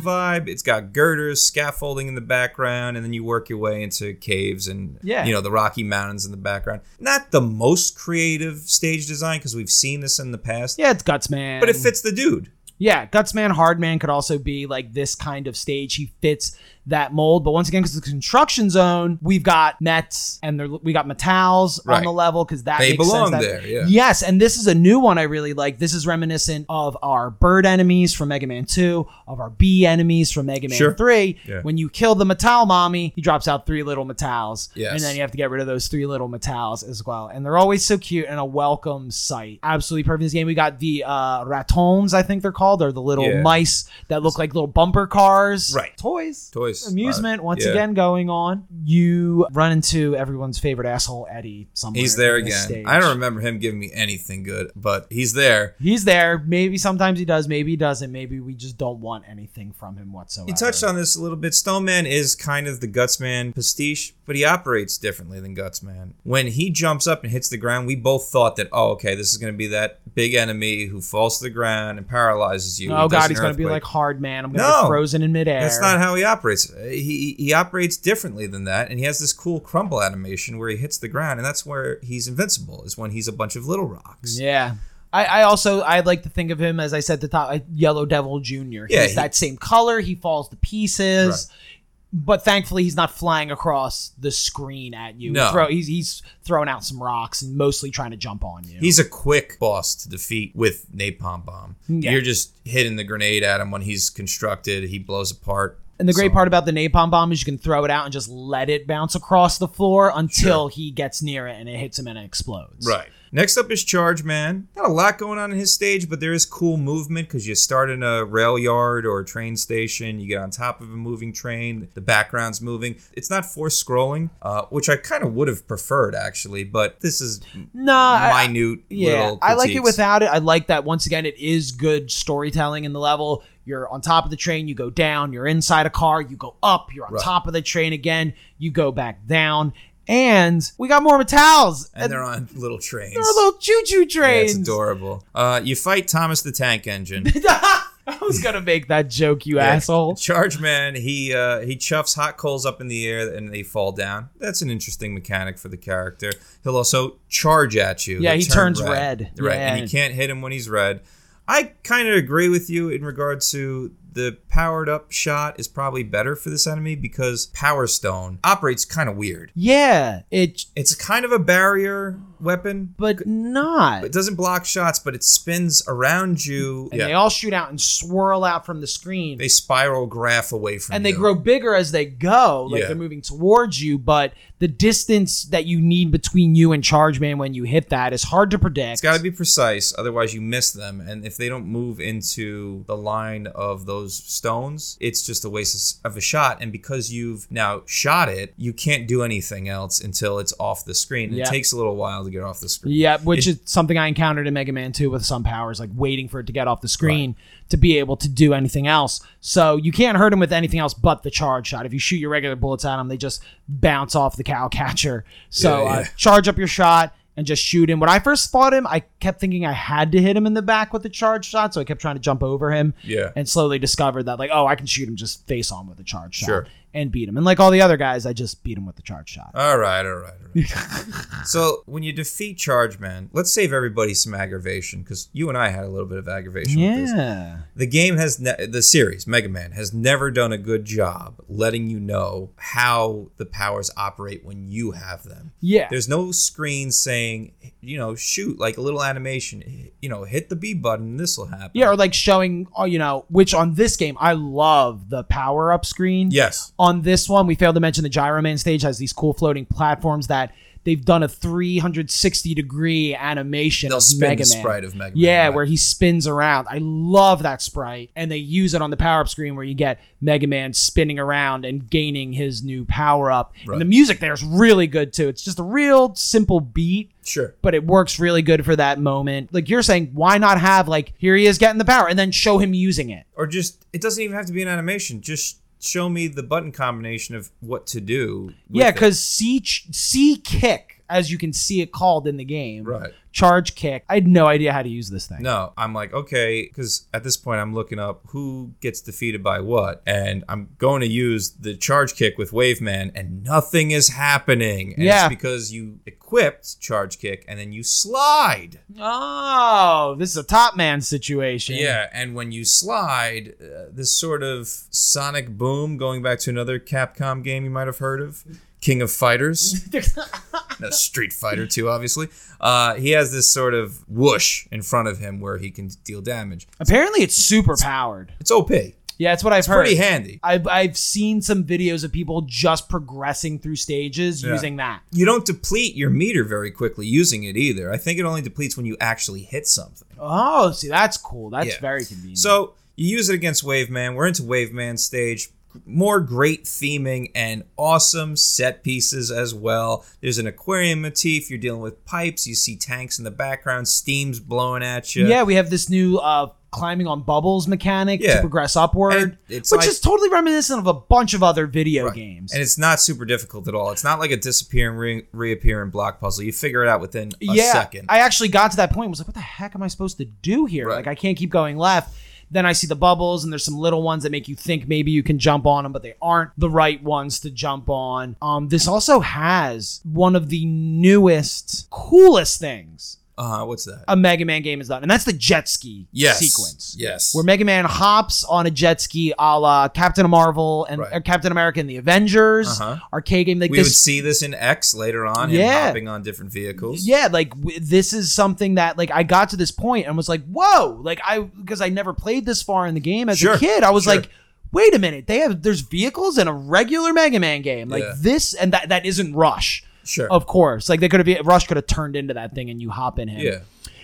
[SPEAKER 1] Vibe. It's got girders, scaffolding in the background, and then you work your way into caves and
[SPEAKER 2] Yeah.
[SPEAKER 1] you know the Rocky Mountains in the background. Not the most creative stage design because we've seen this in the past,
[SPEAKER 2] Yeah, it's Guts Man.
[SPEAKER 1] but it fits the dude.
[SPEAKER 2] Yeah, Gutsman, Hardman could also be like this kind of stage. He fits that mold. But once again, because it's a construction zone, we've got Mets and we got Metals on the level because that
[SPEAKER 1] They belong
[SPEAKER 2] that-
[SPEAKER 1] there, yeah.
[SPEAKER 2] Yes, and this is a new one I really like. This is reminiscent of our bird enemies from Mega Man 2, of our bee enemies from Mega Man
[SPEAKER 1] Sure.
[SPEAKER 2] 3.
[SPEAKER 1] Yeah.
[SPEAKER 2] When you kill the Metal Mommy, he drops out three little Metals.
[SPEAKER 1] Yes.
[SPEAKER 2] And then you have to get rid of those three little Metals as well. And they're always so cute and a welcome sight. Absolutely perfect this game. We got the uh, Rattons, I think they're called, or the little
[SPEAKER 1] Yeah.
[SPEAKER 2] mice that look like little bumper cars.
[SPEAKER 1] Right.
[SPEAKER 2] Toys.
[SPEAKER 1] Toys.
[SPEAKER 2] Amusement
[SPEAKER 1] Uh,
[SPEAKER 2] once
[SPEAKER 1] yeah.
[SPEAKER 2] again going on. You run into everyone's favorite asshole, Eddie, somewhere.
[SPEAKER 1] He's there again.
[SPEAKER 2] stage.
[SPEAKER 1] I don't remember him giving me anything good, but he's there.
[SPEAKER 2] He's there. Maybe sometimes he does, maybe he doesn't. Maybe we just don't want anything from him whatsoever.
[SPEAKER 1] You touched on this a little bit. Stoneman is kind of the Gutsman pastiche, but he operates differently than Gutsman. When he jumps up and hits the ground, we both thought that, oh, okay, this is going to be that big enemy who falls to the ground and paralyzes you.
[SPEAKER 2] Oh god, he's gonna be like hard man. I'm gonna
[SPEAKER 1] No.
[SPEAKER 2] be frozen in midair.
[SPEAKER 1] That's not how he operates. He he operates differently than that, and he has this cool crumble animation where he hits the ground, and that's where he's invincible. Is when he's a bunch of little rocks.
[SPEAKER 2] Yeah. I, I also I like to think of him as I said the top, like Yellow Devil Junior.
[SPEAKER 1] Yeah,
[SPEAKER 2] He's
[SPEAKER 1] he-
[SPEAKER 2] that same color. He falls to pieces, but thankfully he's not flying across the screen at you.
[SPEAKER 1] No.
[SPEAKER 2] Throw, he's he's throwing out some rocks and mostly trying to jump on you.
[SPEAKER 1] He's a quick boss to defeat with napalm bomb.
[SPEAKER 2] Yeah.
[SPEAKER 1] You're just hitting the grenade at him when he's constructed. He blows apart.
[SPEAKER 2] And the great
[SPEAKER 1] So-
[SPEAKER 2] part about the napalm bomb is you can throw it out and just let it bounce across the floor until he gets near it and it hits him and it explodes.
[SPEAKER 1] Right. Next up is Charge Man. Not a lot going on in his stage, but there is cool movement because you start in a rail yard or a train station. You get on top of a moving train. The background's moving. It's not forced scrolling, uh, which I kind of would have preferred actually, but this is
[SPEAKER 2] No, I-
[SPEAKER 1] minute.
[SPEAKER 2] Yeah,
[SPEAKER 1] little
[SPEAKER 2] I like it without it. I like that once again, it is good storytelling in the level. You're on top of the train, you go down, you're inside a car, you go up, you're on
[SPEAKER 1] Right.
[SPEAKER 2] top of the train again, you go back down. And we got more Metals.
[SPEAKER 1] And they're on little trains.
[SPEAKER 2] they're little choo choo
[SPEAKER 1] Yeah,
[SPEAKER 2] trains.
[SPEAKER 1] it's adorable. Uh, you fight Thomas the Tank Engine.
[SPEAKER 2] I was gonna make that joke, you asshole.
[SPEAKER 1] Charge man, he uh, he chuffs hot coals up in the air and they fall down. That's an interesting mechanic for the character. He'll also charge at you.
[SPEAKER 2] Yeah,
[SPEAKER 1] turn
[SPEAKER 2] turns red.
[SPEAKER 1] Right, and
[SPEAKER 2] Yeah.
[SPEAKER 1] you can't hit him when he's red. I kind of agree with you in regard to the powered up shot is probably better for this enemy because Power Stone operates kind of weird.
[SPEAKER 2] Yeah, it,
[SPEAKER 1] It's kind of a barrier weapon.
[SPEAKER 2] but not.
[SPEAKER 1] It doesn't block shots, but it spins around you.
[SPEAKER 2] and they all shoot out and swirl out from the screen.
[SPEAKER 1] they spiral graph away from you.
[SPEAKER 2] and
[SPEAKER 1] you.
[SPEAKER 2] they grow bigger as they go like
[SPEAKER 1] Yeah.
[SPEAKER 2] they're moving towards you but the distance that you need between you and charge man when you hit that is hard to predict
[SPEAKER 1] It's got to be precise, otherwise you miss them. And if they don't move into the line of those stones, it's just a waste of a shot. And because you've now shot it, you can't do anything else until it's off the screen.
[SPEAKER 2] Yeah.
[SPEAKER 1] It takes a little while to get off the screen.
[SPEAKER 2] yeah which is something i encountered in mega man 2 with some powers like waiting for it to get off the screen to be able to do anything else so you can't hurt him with anything else but the charge shot if you shoot your regular bullets at him they just bounce off the cow catcher so
[SPEAKER 1] Yeah,
[SPEAKER 2] Uh, charge up your shot and just shoot him. When I first fought him, I kept thinking I had to hit him in the back with a charge shot, so I kept trying to jump over him.
[SPEAKER 1] Yeah.
[SPEAKER 2] And slowly discovered that like, oh, I can shoot him just face on with a charge shot
[SPEAKER 1] Sure.
[SPEAKER 2] And beat him. And like all the other guys, I just beat him with the charge shot.
[SPEAKER 1] All right, all right, all right. so when you defeat Charge Man, let's save everybody some aggravation because you and I had a little bit of aggravation with this.
[SPEAKER 2] yeah.
[SPEAKER 1] The game has ne- the series Mega Man has never done a good job letting you know how the powers operate when you have them.
[SPEAKER 2] Yeah.
[SPEAKER 1] There's no screen saying, you know, shoot like a little animation, you know, hit the B button this will happen.
[SPEAKER 2] Yeah, or like showing, oh, you know, which on this game, I love the power up screen.
[SPEAKER 1] Yes.
[SPEAKER 2] On this one, we failed to mention the Gyro Man stage has these cool floating platforms that they've done a 360 degree animation
[SPEAKER 1] They'll
[SPEAKER 2] of
[SPEAKER 1] spin
[SPEAKER 2] Mega Man.
[SPEAKER 1] sprite of Mega Man,
[SPEAKER 2] Yeah,
[SPEAKER 1] right.
[SPEAKER 2] where he spins around. I love that sprite. And they use it on the power up screen where you get Mega Man spinning around and gaining his new power up.
[SPEAKER 1] Right.
[SPEAKER 2] And the music there is really good too. It's just a real simple beat
[SPEAKER 1] Sure.
[SPEAKER 2] but it works really good for that moment. Like you're saying, why not have like here he is getting the power and then show him using it?
[SPEAKER 1] Or just it doesn't even have to be an animation. Just show me the button combination of what to do.
[SPEAKER 2] yeah, because C C kick, as you can see it called in the game,
[SPEAKER 1] Right.
[SPEAKER 2] Charge kick. I had no idea how to use this thing.
[SPEAKER 1] No, I'm like, okay, because at this point I'm looking up who gets defeated by what, and I'm going to use the charge kick with Wave Man, and nothing is happening. And
[SPEAKER 2] Yeah.
[SPEAKER 1] it's because you equipped charge kick and then you slide.
[SPEAKER 2] Oh, this is a top man situation.
[SPEAKER 1] Yeah, and when you slide, uh, this sort of sonic boom, going back to another Capcom game you might have heard of, King of Fighters. no, Street Fighter 2, obviously. Uh, he has this sort of whoosh in front of him where he can deal damage.
[SPEAKER 2] Apparently, it's super powered.
[SPEAKER 1] It's OP.
[SPEAKER 2] Yeah, that's what I've heard.
[SPEAKER 1] Pretty handy.
[SPEAKER 2] I've I've seen some videos of people just progressing through stages
[SPEAKER 1] Yeah.
[SPEAKER 2] using that.
[SPEAKER 1] You don't deplete your meter very quickly using it either. I think it only depletes when you actually hit something.
[SPEAKER 2] Oh, see, that's cool. That's
[SPEAKER 1] Yeah.
[SPEAKER 2] very convenient.
[SPEAKER 1] So you use it against Wave Man. We're into Wave Man stage. More great theming and awesome set pieces as well. There's an aquarium motif. You're dealing with pipes. You see tanks in the background. Steam's blowing at you.
[SPEAKER 2] Yeah, we have this new uh, climbing on bubbles mechanic
[SPEAKER 1] Yeah.
[SPEAKER 2] to progress upward,
[SPEAKER 1] it's
[SPEAKER 2] which
[SPEAKER 1] like-
[SPEAKER 2] is totally reminiscent of a bunch of other video
[SPEAKER 1] Right.
[SPEAKER 2] games.
[SPEAKER 1] And it's not super difficult at all. It's not like a disappear and re- reappear and block puzzle. You figure it out within a
[SPEAKER 2] yeah,
[SPEAKER 1] second.
[SPEAKER 2] I actually got to that point. and Was like, what the heck am I supposed to do here?
[SPEAKER 1] Right.
[SPEAKER 2] Like, I can't keep going left. Then I see the bubbles, and there's some little ones that make you think maybe you can jump on them, but they aren't the right ones to jump on. Um, this also has one of the newest, coolest things
[SPEAKER 1] uh, what's that?
[SPEAKER 2] a Mega Man game is done, and that's the jet ski
[SPEAKER 1] yes.
[SPEAKER 2] sequence.
[SPEAKER 1] Yes.
[SPEAKER 2] where Mega Man hops on a jet ski, a la Captain Marvel and
[SPEAKER 1] Right.
[SPEAKER 2] or Captain America and the Avengers
[SPEAKER 1] Uh-huh.
[SPEAKER 2] arcade game. Like
[SPEAKER 1] we would see this in X later on, him
[SPEAKER 2] Yeah.
[SPEAKER 1] hopping on different vehicles.
[SPEAKER 2] yeah, like w- this is something that like I got to this point and was like, whoa, like I because I never played this far in the game as
[SPEAKER 1] Sure,
[SPEAKER 2] a kid. I was
[SPEAKER 1] sure.
[SPEAKER 2] like. Wait a minute! They have there's vehicles in a regular Mega Man game like
[SPEAKER 1] Yeah.
[SPEAKER 2] this, and that that isn't Rush,
[SPEAKER 1] Sure.
[SPEAKER 2] of course. Like they could have been Rush could have turned into that thing, and you hop in him.
[SPEAKER 1] yeah.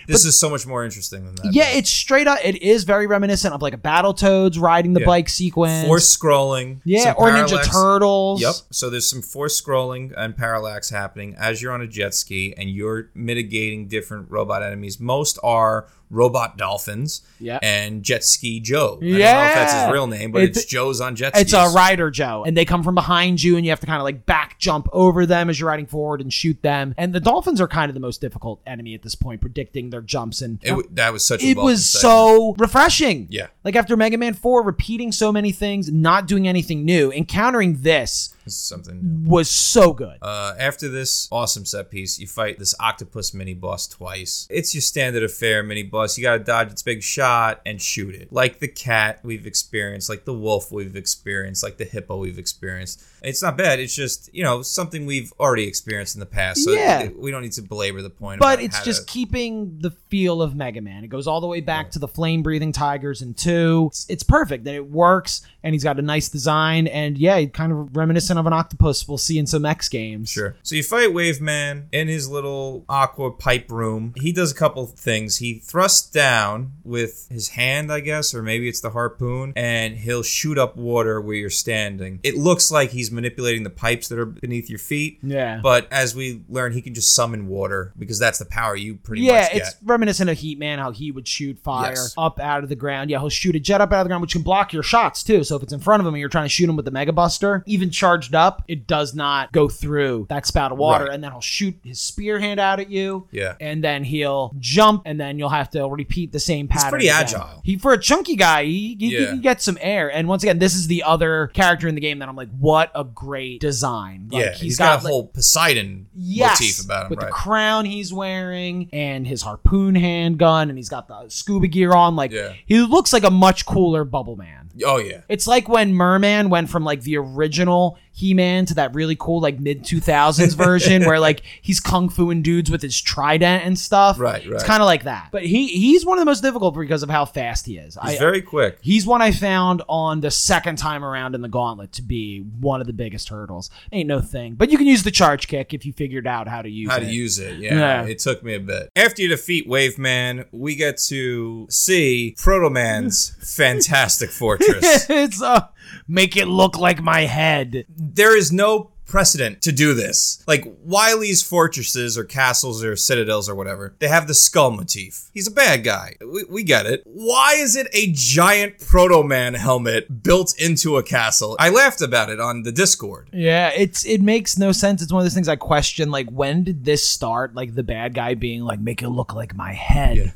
[SPEAKER 1] This is so much more interesting than that.
[SPEAKER 2] Yeah, it's straight up. It is very reminiscent of like a Battletoads riding the
[SPEAKER 1] Yeah.
[SPEAKER 2] bike sequence.
[SPEAKER 1] force scrolling.
[SPEAKER 2] yeah, or Ninja
[SPEAKER 1] parallax-
[SPEAKER 2] Turtles.
[SPEAKER 1] Yep. So there's some force scrolling and parallax happening as you're on a jet ski and you're mitigating different robot enemies. Most are robot dolphins
[SPEAKER 2] Yeah.
[SPEAKER 1] and Jet Ski Joe. I don't know if that's his real name, but
[SPEAKER 2] It's-
[SPEAKER 1] it's, Joe's on jet skis.
[SPEAKER 2] It's a Rider Joe, and they come from behind you, and you have to kind of like back jump over them as you're riding forward and shoot them. And the dolphins are kind of the most difficult enemy at this point, predicting their jumps. And
[SPEAKER 1] It, w- that was such a
[SPEAKER 2] it was
[SPEAKER 1] segment.
[SPEAKER 2] so refreshing.
[SPEAKER 1] Yeah.
[SPEAKER 2] Like after Mega Man 4, repeating so many things, not doing anything new, encountering this
[SPEAKER 1] It's something new.
[SPEAKER 2] was so good.
[SPEAKER 1] Uh, after this awesome set piece, you fight this octopus mini boss twice. It's your standard affair mini boss. You gotta dodge its big shot and shoot it. Like the cat we've experienced, like the wolf we've experienced, like the hippo we've experienced. It's not bad. It's just you know something we've already experienced in the past. So
[SPEAKER 2] Yeah.
[SPEAKER 1] we don't need to belabor the point.
[SPEAKER 2] but it's just
[SPEAKER 1] to-
[SPEAKER 2] keeping the feel of Mega Man. It goes all the way back to the flame breathing tigers in two. It's, it's perfect and it works. And he's got a nice design. And yeah, kind of reminiscent of an octopus we'll see in some X games.
[SPEAKER 1] Sure. So you fight Wave Man in his little aqua pipe room. He does a couple things. He thrusts down with his hand, I guess, or maybe it's the harpoon, and he'll shoot up water where you're standing. It looks like he's manipulating the pipes that are beneath your feet.
[SPEAKER 2] Yeah.
[SPEAKER 1] But as we learn, he can just summon water because that's the power you pretty
[SPEAKER 2] yeah,
[SPEAKER 1] much get.
[SPEAKER 2] it's reminiscent of Heat Man, how he would shoot fire
[SPEAKER 1] Yes.
[SPEAKER 2] up out of the ground. Yeah, he'll shoot a jet up out of the ground, which can block your shots too. So if it's in front of him and you're trying to shoot him with the Mega Buster, even charged up, it does not go through that spout of water,
[SPEAKER 1] Right.
[SPEAKER 2] and then he'll shoot his spear hand out at you.
[SPEAKER 1] Yeah.
[SPEAKER 2] and then he'll jump, and then you'll have to repeat the same pattern.
[SPEAKER 1] pretty
[SPEAKER 2] again.
[SPEAKER 1] agile.
[SPEAKER 2] He for a chunky guy, he, he,
[SPEAKER 1] Yeah.
[SPEAKER 2] he gets some air. And once again, this is the other character in the game that I'm like, what a great design. Like,
[SPEAKER 1] yeah, he's got, a
[SPEAKER 2] like,
[SPEAKER 1] whole Poseidon
[SPEAKER 2] yes,
[SPEAKER 1] motif about him,
[SPEAKER 2] with
[SPEAKER 1] right?
[SPEAKER 2] the crown he's wearing and his harpoon handgun, and he's got the scuba gear on. Like
[SPEAKER 1] Yeah.
[SPEAKER 2] he looks like a much cooler Bubble Man.
[SPEAKER 1] oh yeah,
[SPEAKER 2] It's like when Merman went from like the original He-Man to that really cool like mid 2000s version where like he's kung fuing dudes with his trident and stuff.
[SPEAKER 1] Right, right.
[SPEAKER 2] It's kind of like that. But he he's one of the most difficult because of how fast he is.
[SPEAKER 1] he's
[SPEAKER 2] I,
[SPEAKER 1] very quick.
[SPEAKER 2] He's one I found on the second time around in the gauntlet to be one of the biggest hurdles. Ain't no thing. But you can use the charge kick if you figured out how to use
[SPEAKER 1] How
[SPEAKER 2] it.
[SPEAKER 1] to use it? Yeah,
[SPEAKER 2] Yeah.
[SPEAKER 1] it took me a bit. After you defeat Wave Man, we get to see Proto Man's fantastic fortress.
[SPEAKER 2] it's uh make it look like my head.
[SPEAKER 1] there is no precedent to do this. Like Wily's fortresses or castles or citadels or whatever, they have the skull motif. He's a bad guy. We, we get it. Why is it a giant Proto Man helmet built into a castle? I laughed about it on the Discord.
[SPEAKER 2] Yeah, it's it makes no sense. It's one of those things I question. Like, when did this start? Like the bad guy being like, make it look like my head.
[SPEAKER 1] Yeah.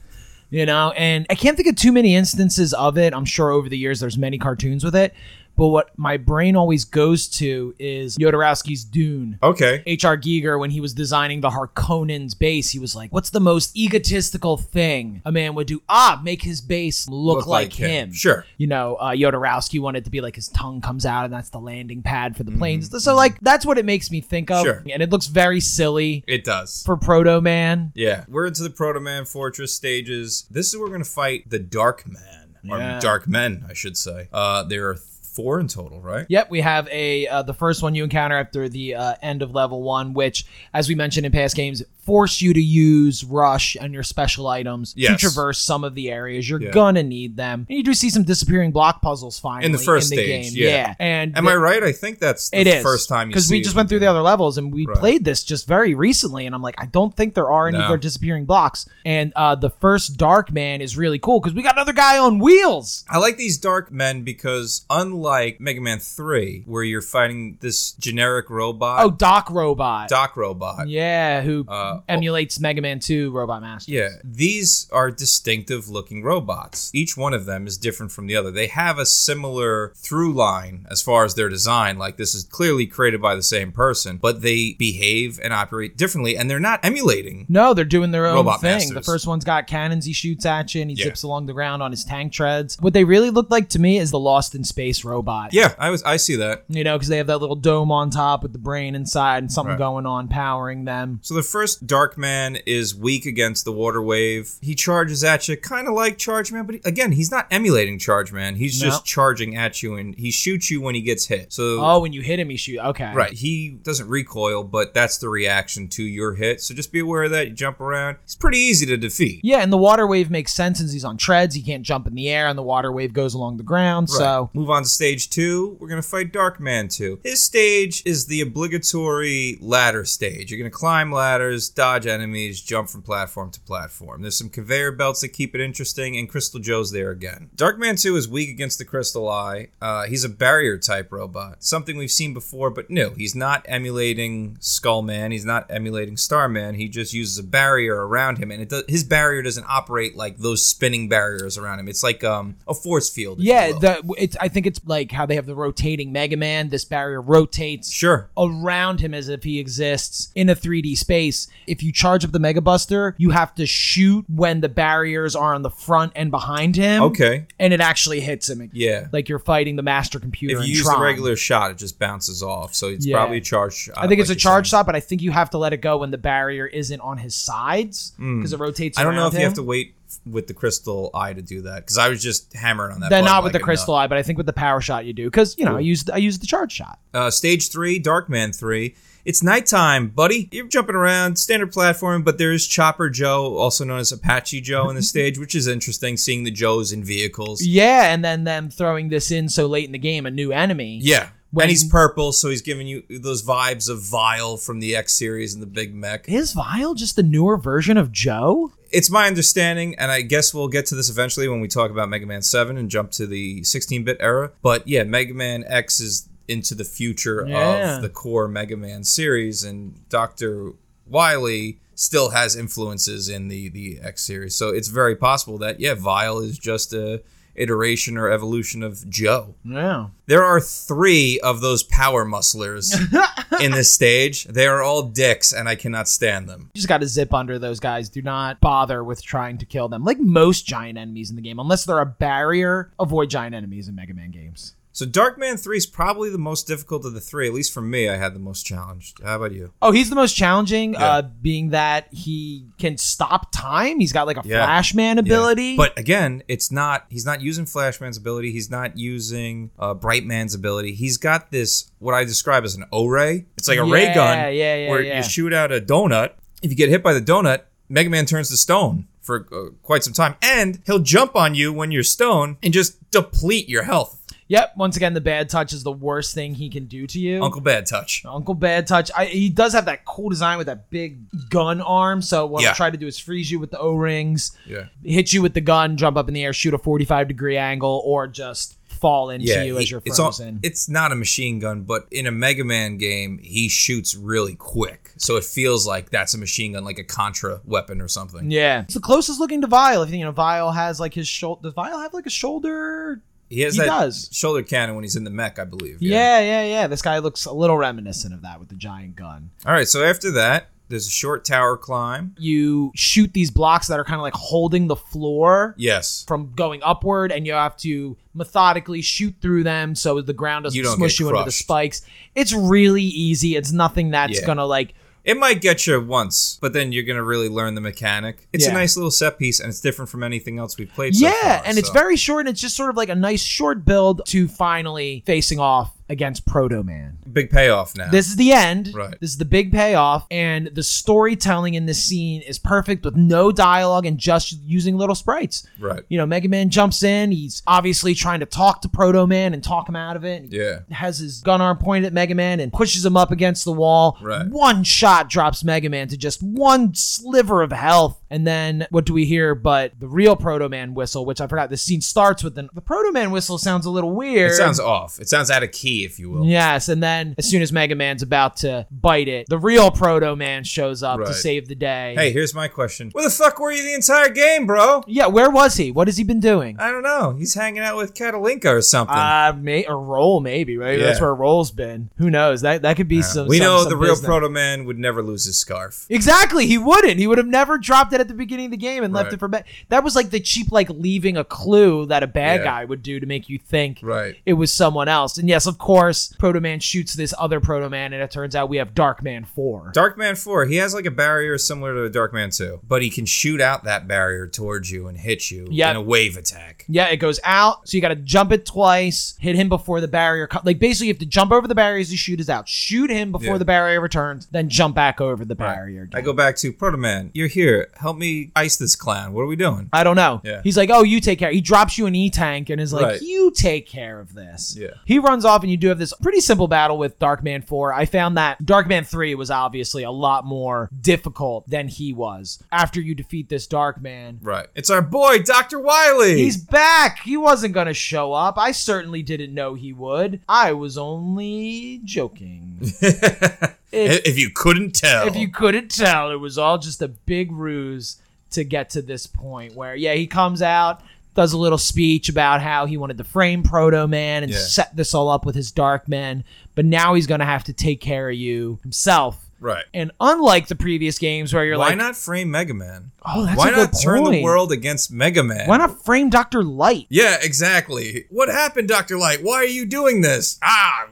[SPEAKER 2] You know, and I can't think of too many instances of it. I'm sure over the years there's many cartoons with it. But what my brain always goes to is Jodorowsky's Dune.
[SPEAKER 1] Okay.
[SPEAKER 2] H.R. Giger, when he was designing the Harkonnen's base, he was like, "What's the most egotistical thing a man would do? Ah, make his base look,
[SPEAKER 1] Look
[SPEAKER 2] like,
[SPEAKER 1] like him.
[SPEAKER 2] him."
[SPEAKER 1] Sure.
[SPEAKER 2] You know, uh, Jodorowsky wanted to be like his tongue comes out, and that's the landing pad for the planes.
[SPEAKER 1] Mm-hmm.
[SPEAKER 2] So, like, that's what it makes me think of,
[SPEAKER 1] Sure.
[SPEAKER 2] and it looks very silly
[SPEAKER 1] It does.
[SPEAKER 2] for Proto Man.
[SPEAKER 1] Yeah. We're into the Proto Man Fortress stages. This is where we're going to fight the Dark Man. Or
[SPEAKER 2] Yeah.
[SPEAKER 1] Dark Men, I should say. Uh, there are four in total, right?
[SPEAKER 2] Yep, we have a uh, the first one you encounter after the uh, end of level one, which, as we mentioned in past games, force you to use rush and your special items
[SPEAKER 1] Yes.
[SPEAKER 2] to traverse some of the areas. You're
[SPEAKER 1] Yeah.
[SPEAKER 2] gonna need them. And you do see some disappearing block puzzles finally
[SPEAKER 1] In the first
[SPEAKER 2] in the
[SPEAKER 1] stage,
[SPEAKER 2] game.
[SPEAKER 1] yeah.
[SPEAKER 2] and
[SPEAKER 1] Am
[SPEAKER 2] the-
[SPEAKER 1] I right? I think that's the
[SPEAKER 2] It is
[SPEAKER 1] first time
[SPEAKER 2] because we just went through the other levels and we
[SPEAKER 1] Right.
[SPEAKER 2] played this just very recently, and I'm like, I don't think there are any
[SPEAKER 1] No.
[SPEAKER 2] other disappearing blocks. And uh, the first Dark Man is really cool because we got another guy on wheels.
[SPEAKER 1] I like these dark men because unlike Mega Man 3, where you're fighting this generic robot,
[SPEAKER 2] Oh, Doc Robot.
[SPEAKER 1] Doc robot.
[SPEAKER 2] Yeah, who
[SPEAKER 1] Uh,
[SPEAKER 2] emulates Mega Man 2 Robot Master.
[SPEAKER 1] Yeah, these are distinctive looking robots. Each one of them is different from the other. They have a similar through line as far as their design. Like, this is clearly created by the same person, but they behave and operate differently, and they're not emulating.
[SPEAKER 2] No, they're doing their own
[SPEAKER 1] Robot
[SPEAKER 2] thing.
[SPEAKER 1] Masters.
[SPEAKER 2] The first one's got cannons he shoots at you and he
[SPEAKER 1] Yeah.
[SPEAKER 2] zips along the ground on his tank treads. What they really look like to me is the Lost in Space robot.
[SPEAKER 1] Yeah, I was I see that.
[SPEAKER 2] You know, because they have that little dome on top with the brain inside and something
[SPEAKER 1] Right.
[SPEAKER 2] going on powering them.
[SPEAKER 1] So the first Dark Man is weak against the Water Wave. He charges at you, kind of like Charge Man, but he- again, he's not emulating Charge Man. He's
[SPEAKER 2] No.
[SPEAKER 1] just charging at you, and he shoots you when he gets hit. So
[SPEAKER 2] Oh, when you hit him, he shoots. Okay.
[SPEAKER 1] Right. He doesn't recoil, but that's the reaction to your hit. So just be aware of that. You jump around. It's pretty easy to defeat.
[SPEAKER 2] Yeah, and the water wave makes sense since he's on treads. He can't jump in the air, and the water wave goes along the ground. So
[SPEAKER 1] move on to stage two. We're gonna fight Darkman two. His stage is the obligatory ladder stage. You're gonna climb ladders, dodge enemies, jump from platform to platform. There's some conveyor belts that keep it interesting, and Crystal Joe's there again. Darkman two is weak against the Crystal Eye. Uh, he's a barrier type robot, something we've seen before, but new. He's not emulating Skullman. He's not emulating Starman. He just uses a barrier around him, and it does, his barrier doesn't operate like those spinning barriers around him. It's like um, a force field.
[SPEAKER 2] yeah, the it's I think it's like how they have the rotating Mega Man. This barrier rotates
[SPEAKER 1] Sure.
[SPEAKER 2] around him as if he exists in a 3D space. If you charge up the Mega Buster, you have to shoot when the barriers are on the front and behind him.
[SPEAKER 1] Okay.
[SPEAKER 2] And it actually hits him.
[SPEAKER 1] Yeah.
[SPEAKER 2] Like you're fighting the master computer.
[SPEAKER 1] If you use
[SPEAKER 2] Tron.
[SPEAKER 1] the regular shot, it just bounces off. So it's
[SPEAKER 2] Yeah.
[SPEAKER 1] probably a charge shot.
[SPEAKER 2] I think it's
[SPEAKER 1] like
[SPEAKER 2] a charge
[SPEAKER 1] saying.
[SPEAKER 2] shot, but I think you have to let it go when the barrier isn't on his sides because it rotates.
[SPEAKER 1] Hmm. I don't know if you have to wait with the crystal eye to do that because I was just hammering on that.
[SPEAKER 2] Then not with
[SPEAKER 1] like
[SPEAKER 2] the crystal eye, but I think with the power shot you do because you know I used I used the charge shot.
[SPEAKER 1] Uh, stage three, Darkman three. It's nighttime, buddy. You're jumping around, standard platform, but there's Chopper Joe, also known as Apache Joe, in the stage, which is interesting. Seeing the Joes in vehicles.
[SPEAKER 2] Yeah, and then them throwing this in so late in the game, a new enemy.
[SPEAKER 1] Yeah.
[SPEAKER 2] When-
[SPEAKER 1] and he's purple, so he's giving you those vibes of Vile from the X series and the Big Mech.
[SPEAKER 2] Is Vile just a newer version of Joe?
[SPEAKER 1] it's my understanding, and I guess we'll get to this eventually when we talk about Mega Man 7 and jump to the 16 bit era. But yeah, Mega Man X is into the future
[SPEAKER 2] Yeah.
[SPEAKER 1] of the core Mega Man series, and Doctor Wily still has influences in the the X series. So it's very possible that yeah, Vile is just a iteration or evolution of Joe.
[SPEAKER 2] Yeah.
[SPEAKER 1] There are three of those power musclers in this stage. They are all dicks, and I cannot stand them.
[SPEAKER 2] You just got to zip under those guys. Do not bother with trying to kill them. Like most giant enemies in the game, unless they're a barrier, avoid giant enemies in Mega Man games.
[SPEAKER 1] So Darkman 3 is probably the most difficult of the three. At least for me, I had the most challenged. How about you?
[SPEAKER 2] Oh, he's the most challenging,
[SPEAKER 1] Yeah.
[SPEAKER 2] uh, being that he can stop time. He's got like a
[SPEAKER 1] Yeah.
[SPEAKER 2] Flashman ability. Yeah.
[SPEAKER 1] But again, it's not. He's not using Flashman's ability. He's not using uh, Brightman's ability. He's got this what I describe as an O-ray. It's like a ray gun
[SPEAKER 2] yeah, yeah,
[SPEAKER 1] where you shoot out a donut. If you get hit by the donut, Mega Man turns to stone for uh, quite some time, and he'll jump on you when you're stone and just deplete your health.
[SPEAKER 2] Yep, once again, the bad touch is the worst thing he can do to you.
[SPEAKER 1] Uncle Bad Touch.
[SPEAKER 2] Uncle Bad Touch. I, he does have that cool design with that big gun arm. So what
[SPEAKER 1] Yeah.
[SPEAKER 2] I'll try to do is freeze you with the O rings,
[SPEAKER 1] Yeah.
[SPEAKER 2] hit you with the gun, jump up in the air, shoot a 45 degree angle, or just fall into you
[SPEAKER 1] he-
[SPEAKER 2] as you're
[SPEAKER 1] it's all,
[SPEAKER 2] frozen.
[SPEAKER 1] it's not a machine gun, but in a Mega Man game, he shoots really quick, so it feels like that's a machine gun, like a Contra weapon or something.
[SPEAKER 2] yeah, it's the closest looking to Vile. If you know, Vile has like his shoulder. Does Vile have like a shoulder?
[SPEAKER 1] He has
[SPEAKER 2] He
[SPEAKER 1] that
[SPEAKER 2] does.
[SPEAKER 1] shoulder cannon when he's in the mech, I believe.
[SPEAKER 2] Yeah. yeah, yeah, This guy looks a little reminiscent of that with the giant gun.
[SPEAKER 1] All right, so after that, there's a short tower climb.
[SPEAKER 2] You shoot these blocks that are kind of like holding the floor.
[SPEAKER 1] Yes.
[SPEAKER 2] from going upward and you have to methodically shoot through them so the ground doesn't
[SPEAKER 1] You
[SPEAKER 2] smush you into the spikes. It's really easy. It's nothing that's
[SPEAKER 1] Yeah.
[SPEAKER 2] gonna like
[SPEAKER 1] It might get you once, but then you're gonna really learn the mechanic. It's
[SPEAKER 2] Yeah.
[SPEAKER 1] a nice little set piece, and it's different from anything else we've played. so
[SPEAKER 2] Yeah,
[SPEAKER 1] far,
[SPEAKER 2] and it's very short and it's just sort of like a nice short build to finally facing off against Proto Man.
[SPEAKER 1] big payoff now.
[SPEAKER 2] This is the end.
[SPEAKER 1] Right.
[SPEAKER 2] This is the big payoff. And the storytelling in this scene is perfect with no dialogue and just using little sprites.
[SPEAKER 1] right.
[SPEAKER 2] You know, Mega Man jumps in. He's obviously trying to talk to Proto Man and talk him out of it.
[SPEAKER 1] Yeah.
[SPEAKER 2] has his gun arm pointed at Mega Man and pushes him up against the wall.
[SPEAKER 1] Right.
[SPEAKER 2] One shot drops Mega Man to just one sliver of health. And then what do we hear but the real Proto Man whistle, which I forgot. The scene starts with the, the Proto Man whistle sounds a little weird.
[SPEAKER 1] It sounds off. It sounds out of key, if you will.
[SPEAKER 2] Yes, and then as soon as Mega Man's about to bite it, the real Proto Man shows up to save the day.
[SPEAKER 1] Hey, here's my question. Where the fuck were you the entire game, bro?
[SPEAKER 2] Yeah, where was he? What has he been doing?
[SPEAKER 1] I don't know. He's hanging out with Catalinka or something.
[SPEAKER 2] Uh, may, a roll maybe, right? That's
[SPEAKER 1] Yeah.
[SPEAKER 2] where roll's been. Who knows? That that could be some.
[SPEAKER 1] we
[SPEAKER 2] some-
[SPEAKER 1] know
[SPEAKER 2] some
[SPEAKER 1] the real. Proto Man would never lose his scarf.
[SPEAKER 2] Exactly, he wouldn't. He would have never dropped it at the beginning of the game and left
[SPEAKER 1] Right.
[SPEAKER 2] it for bad. That was like the cheap, like leaving a clue that a bad
[SPEAKER 1] Yeah.
[SPEAKER 2] guy would do to make you think
[SPEAKER 1] Right.
[SPEAKER 2] it was someone else. And yes, of course, Proto Man shoots this other Proto Man, and it turns out we have Dark Man Four.
[SPEAKER 1] Dark Man 4, he has like a barrier similar to Dark Man 2, but he can shoot out that barrier towards you and hit you
[SPEAKER 2] Yep.
[SPEAKER 1] in a wave attack.
[SPEAKER 2] yeah, it goes out, so you got to jump it twice, hit him before the barrier. Co- like basically, you have to jump over the barriers to shoot his out. Shoot him before
[SPEAKER 1] Yeah.
[SPEAKER 2] the barrier returns, then jump back over the barrier. Again.
[SPEAKER 1] I go back to Proto Man. You're here. Help me ice this clown. What are we doing?
[SPEAKER 2] I don't know.
[SPEAKER 1] Yeah.
[SPEAKER 2] He's like, oh, you take care. He drops you an E tank and is like,
[SPEAKER 1] Right.
[SPEAKER 2] you take care of this.
[SPEAKER 1] Yeah.
[SPEAKER 2] He runs off and you do have this pretty simple battle with Darkman 4. I found that Darkman 3 was obviously a lot more difficult than he was. After you defeat this Darkman,
[SPEAKER 1] Right. It's our boy, Dr. Wily.
[SPEAKER 2] he's back. He wasn't going to show up. I certainly didn't know he would. I was only joking.
[SPEAKER 1] if you couldn't tell.
[SPEAKER 2] if you couldn't tell, it was all just a big ruse to get to this point where, yeah, he comes out, does a little speech about how he wanted to frame Proto Man and
[SPEAKER 1] Yeah.
[SPEAKER 2] set this all up with his Dark Men, but now he's going to have to take care of you himself.
[SPEAKER 1] right.
[SPEAKER 2] And unlike the previous games where you're
[SPEAKER 1] Why
[SPEAKER 2] like, why
[SPEAKER 1] not frame Mega Man?
[SPEAKER 2] oh, that's
[SPEAKER 1] Why not turn the world against Mega Man?
[SPEAKER 2] Why not frame Doctor Light?
[SPEAKER 1] Yeah, exactly. What happened, Doctor Light? Why are you doing this? Ah,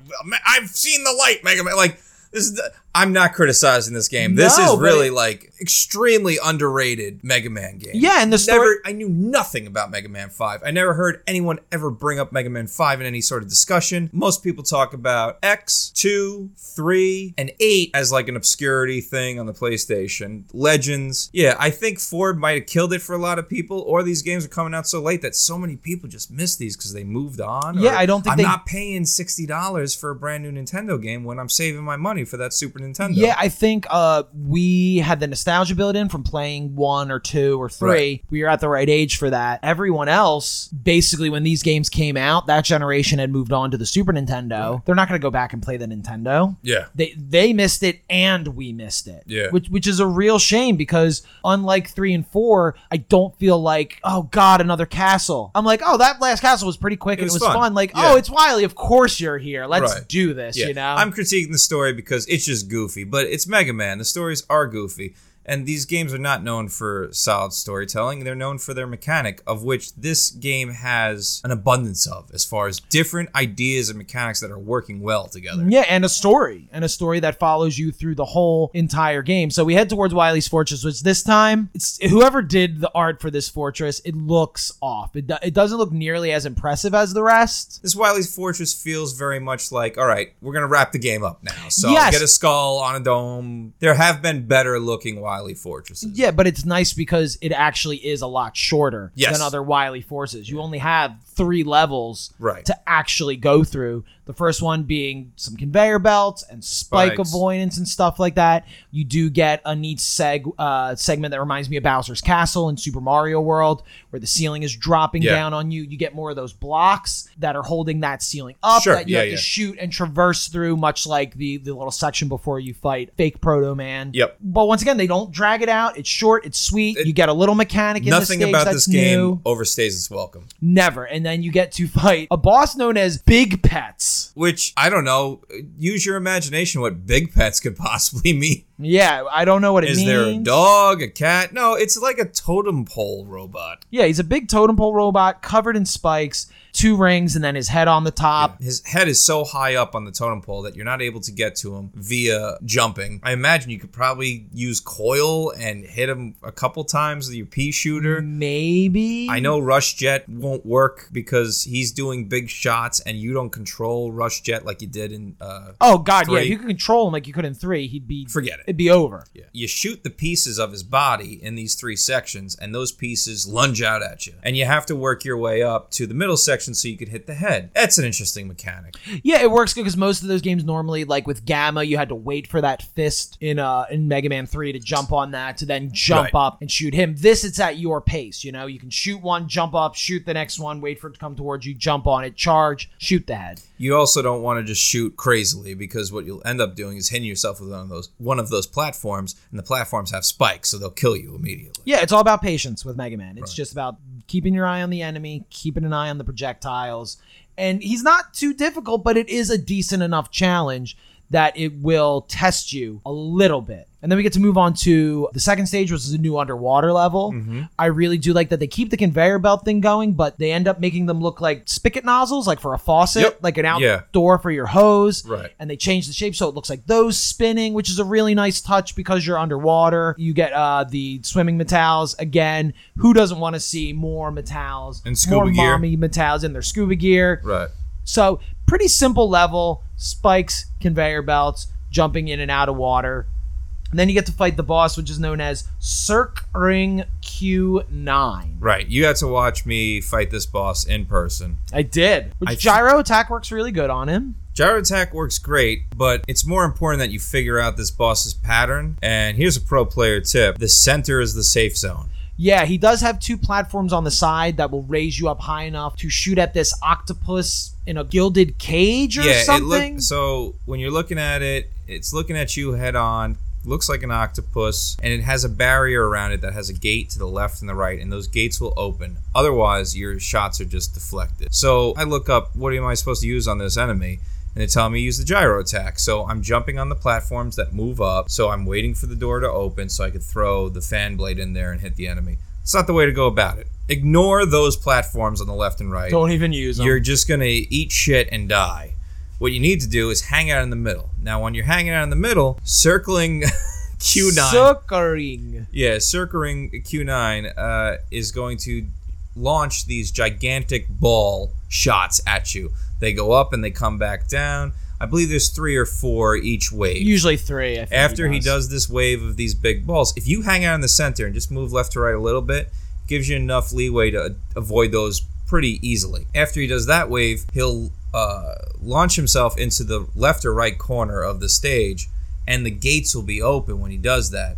[SPEAKER 1] I've seen the light, Mega Man. Like this is. The, I'm not criticizing this game. This
[SPEAKER 2] No,
[SPEAKER 1] is
[SPEAKER 2] but
[SPEAKER 1] really
[SPEAKER 2] it-
[SPEAKER 1] like extremely underrated Mega Man game.
[SPEAKER 2] Yeah, and the story.
[SPEAKER 1] Never, I knew nothing about Mega Man 5. I never heard anyone ever bring up Mega Man 5 in any sort of discussion. Most people talk about X, 2, 3, and 8 as like an obscurity thing on the PlayStation. Legends. Yeah, I think 4 might have killed it for a lot of people, or these games are coming out so late that so many people just miss these because they moved on.
[SPEAKER 2] Yeah,
[SPEAKER 1] or
[SPEAKER 2] I don't think
[SPEAKER 1] I'm
[SPEAKER 2] they-
[SPEAKER 1] not paying $60 for a brand new Nintendo game when I'm saving my money for that Super Nintendo.
[SPEAKER 2] Yeah, I think uh, we had the nostalgia built in from playing one or two or three.
[SPEAKER 1] Right.
[SPEAKER 2] We were at the right age for that. Everyone else, basically, when these games came out, that generation had moved on to the Super Nintendo. They're not going to go back and play the Nintendo.
[SPEAKER 1] yeah.
[SPEAKER 2] They they missed it and we missed it.
[SPEAKER 1] Yeah.
[SPEAKER 2] Which which is a real shame because unlike three and four, I don't feel like, oh God, another castle. I'm like, oh, that last castle was pretty quick
[SPEAKER 1] It
[SPEAKER 2] and it
[SPEAKER 1] was
[SPEAKER 2] was
[SPEAKER 1] fun.
[SPEAKER 2] fun. Like,
[SPEAKER 1] Yeah.
[SPEAKER 2] oh, it's Wily. Of course you're here. Let's
[SPEAKER 1] Right.
[SPEAKER 2] do this,
[SPEAKER 1] Yeah.
[SPEAKER 2] you know?
[SPEAKER 1] I'm critiquing the story because it's just goofy, but it's Mega Man. The stories are goofy. And these games are not known for solid storytelling. They're known for their mechanic, of which this game has an abundance of, as far as different ideas and mechanics that are working well together.
[SPEAKER 2] Yeah, and a story, and a story that follows you through the whole entire game. So we head towards Wily's Fortress, which this time, it's whoever did the art for this fortress, it looks off. It, do- it doesn't look nearly as impressive as the rest.
[SPEAKER 1] This Wily's Fortress feels very much like, all right, we're gonna wrap the game up now. So
[SPEAKER 2] Yes.
[SPEAKER 1] get a skull on a dome. There have been better looking Wily Fortresses.
[SPEAKER 2] Yeah, but it's nice because it actually is a lot shorter
[SPEAKER 1] Yes.
[SPEAKER 2] than other Wily forces. You only have three levels
[SPEAKER 1] Right.
[SPEAKER 2] to actually go through. The first one being some conveyor belts and spike
[SPEAKER 1] Spikes.
[SPEAKER 2] avoidance and stuff like that. You do get a neat seg uh, segment that reminds me of Bowser's Castle in Super Mario World, where the ceiling is dropping
[SPEAKER 1] Yeah.
[SPEAKER 2] down on you. You get more of those blocks that are holding that ceiling up
[SPEAKER 1] Sure,
[SPEAKER 2] that you
[SPEAKER 1] yeah,
[SPEAKER 2] have
[SPEAKER 1] yeah.
[SPEAKER 2] to shoot and traverse through, much like the the little section before you fight fake Proto Man.
[SPEAKER 1] Yep.
[SPEAKER 2] But once again, they don't drag it out. It's short. It's sweet. You get a little mechanic in
[SPEAKER 1] Nothing
[SPEAKER 2] the stage
[SPEAKER 1] about
[SPEAKER 2] that's
[SPEAKER 1] this game
[SPEAKER 2] new.
[SPEAKER 1] overstays its welcome.
[SPEAKER 2] Never. And then you get to fight a boss known as Big Pets.
[SPEAKER 1] Which I don't know. Use your imagination. What big pets could possibly mean?
[SPEAKER 2] Yeah, I don't know what it
[SPEAKER 1] Is
[SPEAKER 2] means.
[SPEAKER 1] there a dog, a cat? No, it's like a totem pole robot.
[SPEAKER 2] Yeah, he's a big totem pole robot covered in spikes, two rings, and then his head on the top.
[SPEAKER 1] His head is so high up on the totem pole that you're not able to get to him via jumping. I imagine you could probably use coil and hit him a couple times with your pea shooter.
[SPEAKER 2] Maybe.
[SPEAKER 1] I know Rush Jet won't work because he's doing big shots and you don't control Rush Jet like you did in uh
[SPEAKER 2] Oh God, yeah.
[SPEAKER 1] Three.
[SPEAKER 2] If you could control him like you could in three, he'd be
[SPEAKER 1] Forget it.
[SPEAKER 2] It'd be over.
[SPEAKER 1] Yeah. You shoot the pieces of his body in these three sections, and those pieces lunge out at you. And you have to work your way up to the middle section so you could hit the head. That's an interesting mechanic.
[SPEAKER 2] Yeah, it works good because most of those games normally, like with Gamma, you had to wait for that fist in uh in Mega Man Three to jump on that to then jump
[SPEAKER 1] Right.
[SPEAKER 2] up and shoot him. This it's at your pace. You know, you can shoot one, jump up, shoot the next one, wait for it to come towards you, jump on it, charge, shoot the head.
[SPEAKER 1] You also don't want to just shoot crazily because what you'll end up doing is hitting yourself with one of those one of those platforms, and the platforms have spikes, so they'll kill you immediately.
[SPEAKER 2] Yeah, it's all about patience with Mega Man. It's just about keeping your eye on the enemy, keeping an eye on the projectiles. And he's not too difficult, but it is a decent enough challenge that it will test you a little bit. And then we get to move on to the second stage, which is a new underwater level. I really do like that they keep the conveyor belt thing going, but they end up making them look like spigot nozzles, like for a faucet,
[SPEAKER 1] Yep.
[SPEAKER 2] like an
[SPEAKER 1] Yeah.
[SPEAKER 2] outdoor for your hose.
[SPEAKER 1] Right.
[SPEAKER 2] And they change the shape so it looks like those spinning, which is a really nice touch because you're underwater. You get uh, the swimming metalls again. Who doesn't want to see more metalls
[SPEAKER 1] And scuba
[SPEAKER 2] more
[SPEAKER 1] gear.
[SPEAKER 2] mommy metalls in their scuba gear?
[SPEAKER 1] Right.
[SPEAKER 2] So pretty simple level: spikes, conveyor belts, jumping in and out of water. And then you get to fight the boss, which is known as Cirque Ring Q9.
[SPEAKER 1] Right. You got to watch me fight this boss in person.
[SPEAKER 2] I did. Which
[SPEAKER 1] I-
[SPEAKER 2] gyro attack works really good on him.
[SPEAKER 1] Gyro attack works great, but it's more important that you figure out this boss's pattern. And here's a pro player tip the center is the safe zone.
[SPEAKER 2] Yeah, he does have two platforms on the side that will raise you up high enough to shoot at this octopus in a gilded cage or
[SPEAKER 1] yeah, it
[SPEAKER 2] something.
[SPEAKER 1] look so when you're looking at it, it's looking at you head on. Looks like an octopus, and it has a barrier around it that has a gate to the left and the right, and those gates will open. Otherwise, your shots are just deflected. So I look up what am I supposed to use on this enemy, and they tell me use the gyro attack. So I'm jumping on the platforms that move up. So I'm waiting for the door to open so I could throw the fan blade in there and hit the enemy. It's not the way to go about it. Ignore those platforms on the left and right.
[SPEAKER 2] Don't even use them.
[SPEAKER 1] You're just gonna eat shit and die. What you need to do is hang out in the middle. Now, when you're hanging out in the middle, circling Q9,
[SPEAKER 2] Suckering.
[SPEAKER 1] yeah, circling Q9 uh, is going to launch these gigantic ball shots at you. They go up and they come back down. I believe there's three or four each wave.
[SPEAKER 2] Usually three. I think
[SPEAKER 1] After he does this wave of these big balls, if you hang out in the center and just move left to right a little bit, gives you enough leeway to avoid those pretty easily. After he does that wave, he'll uh, launch himself into the left or right corner of the stage, and the gates will be open when he does that.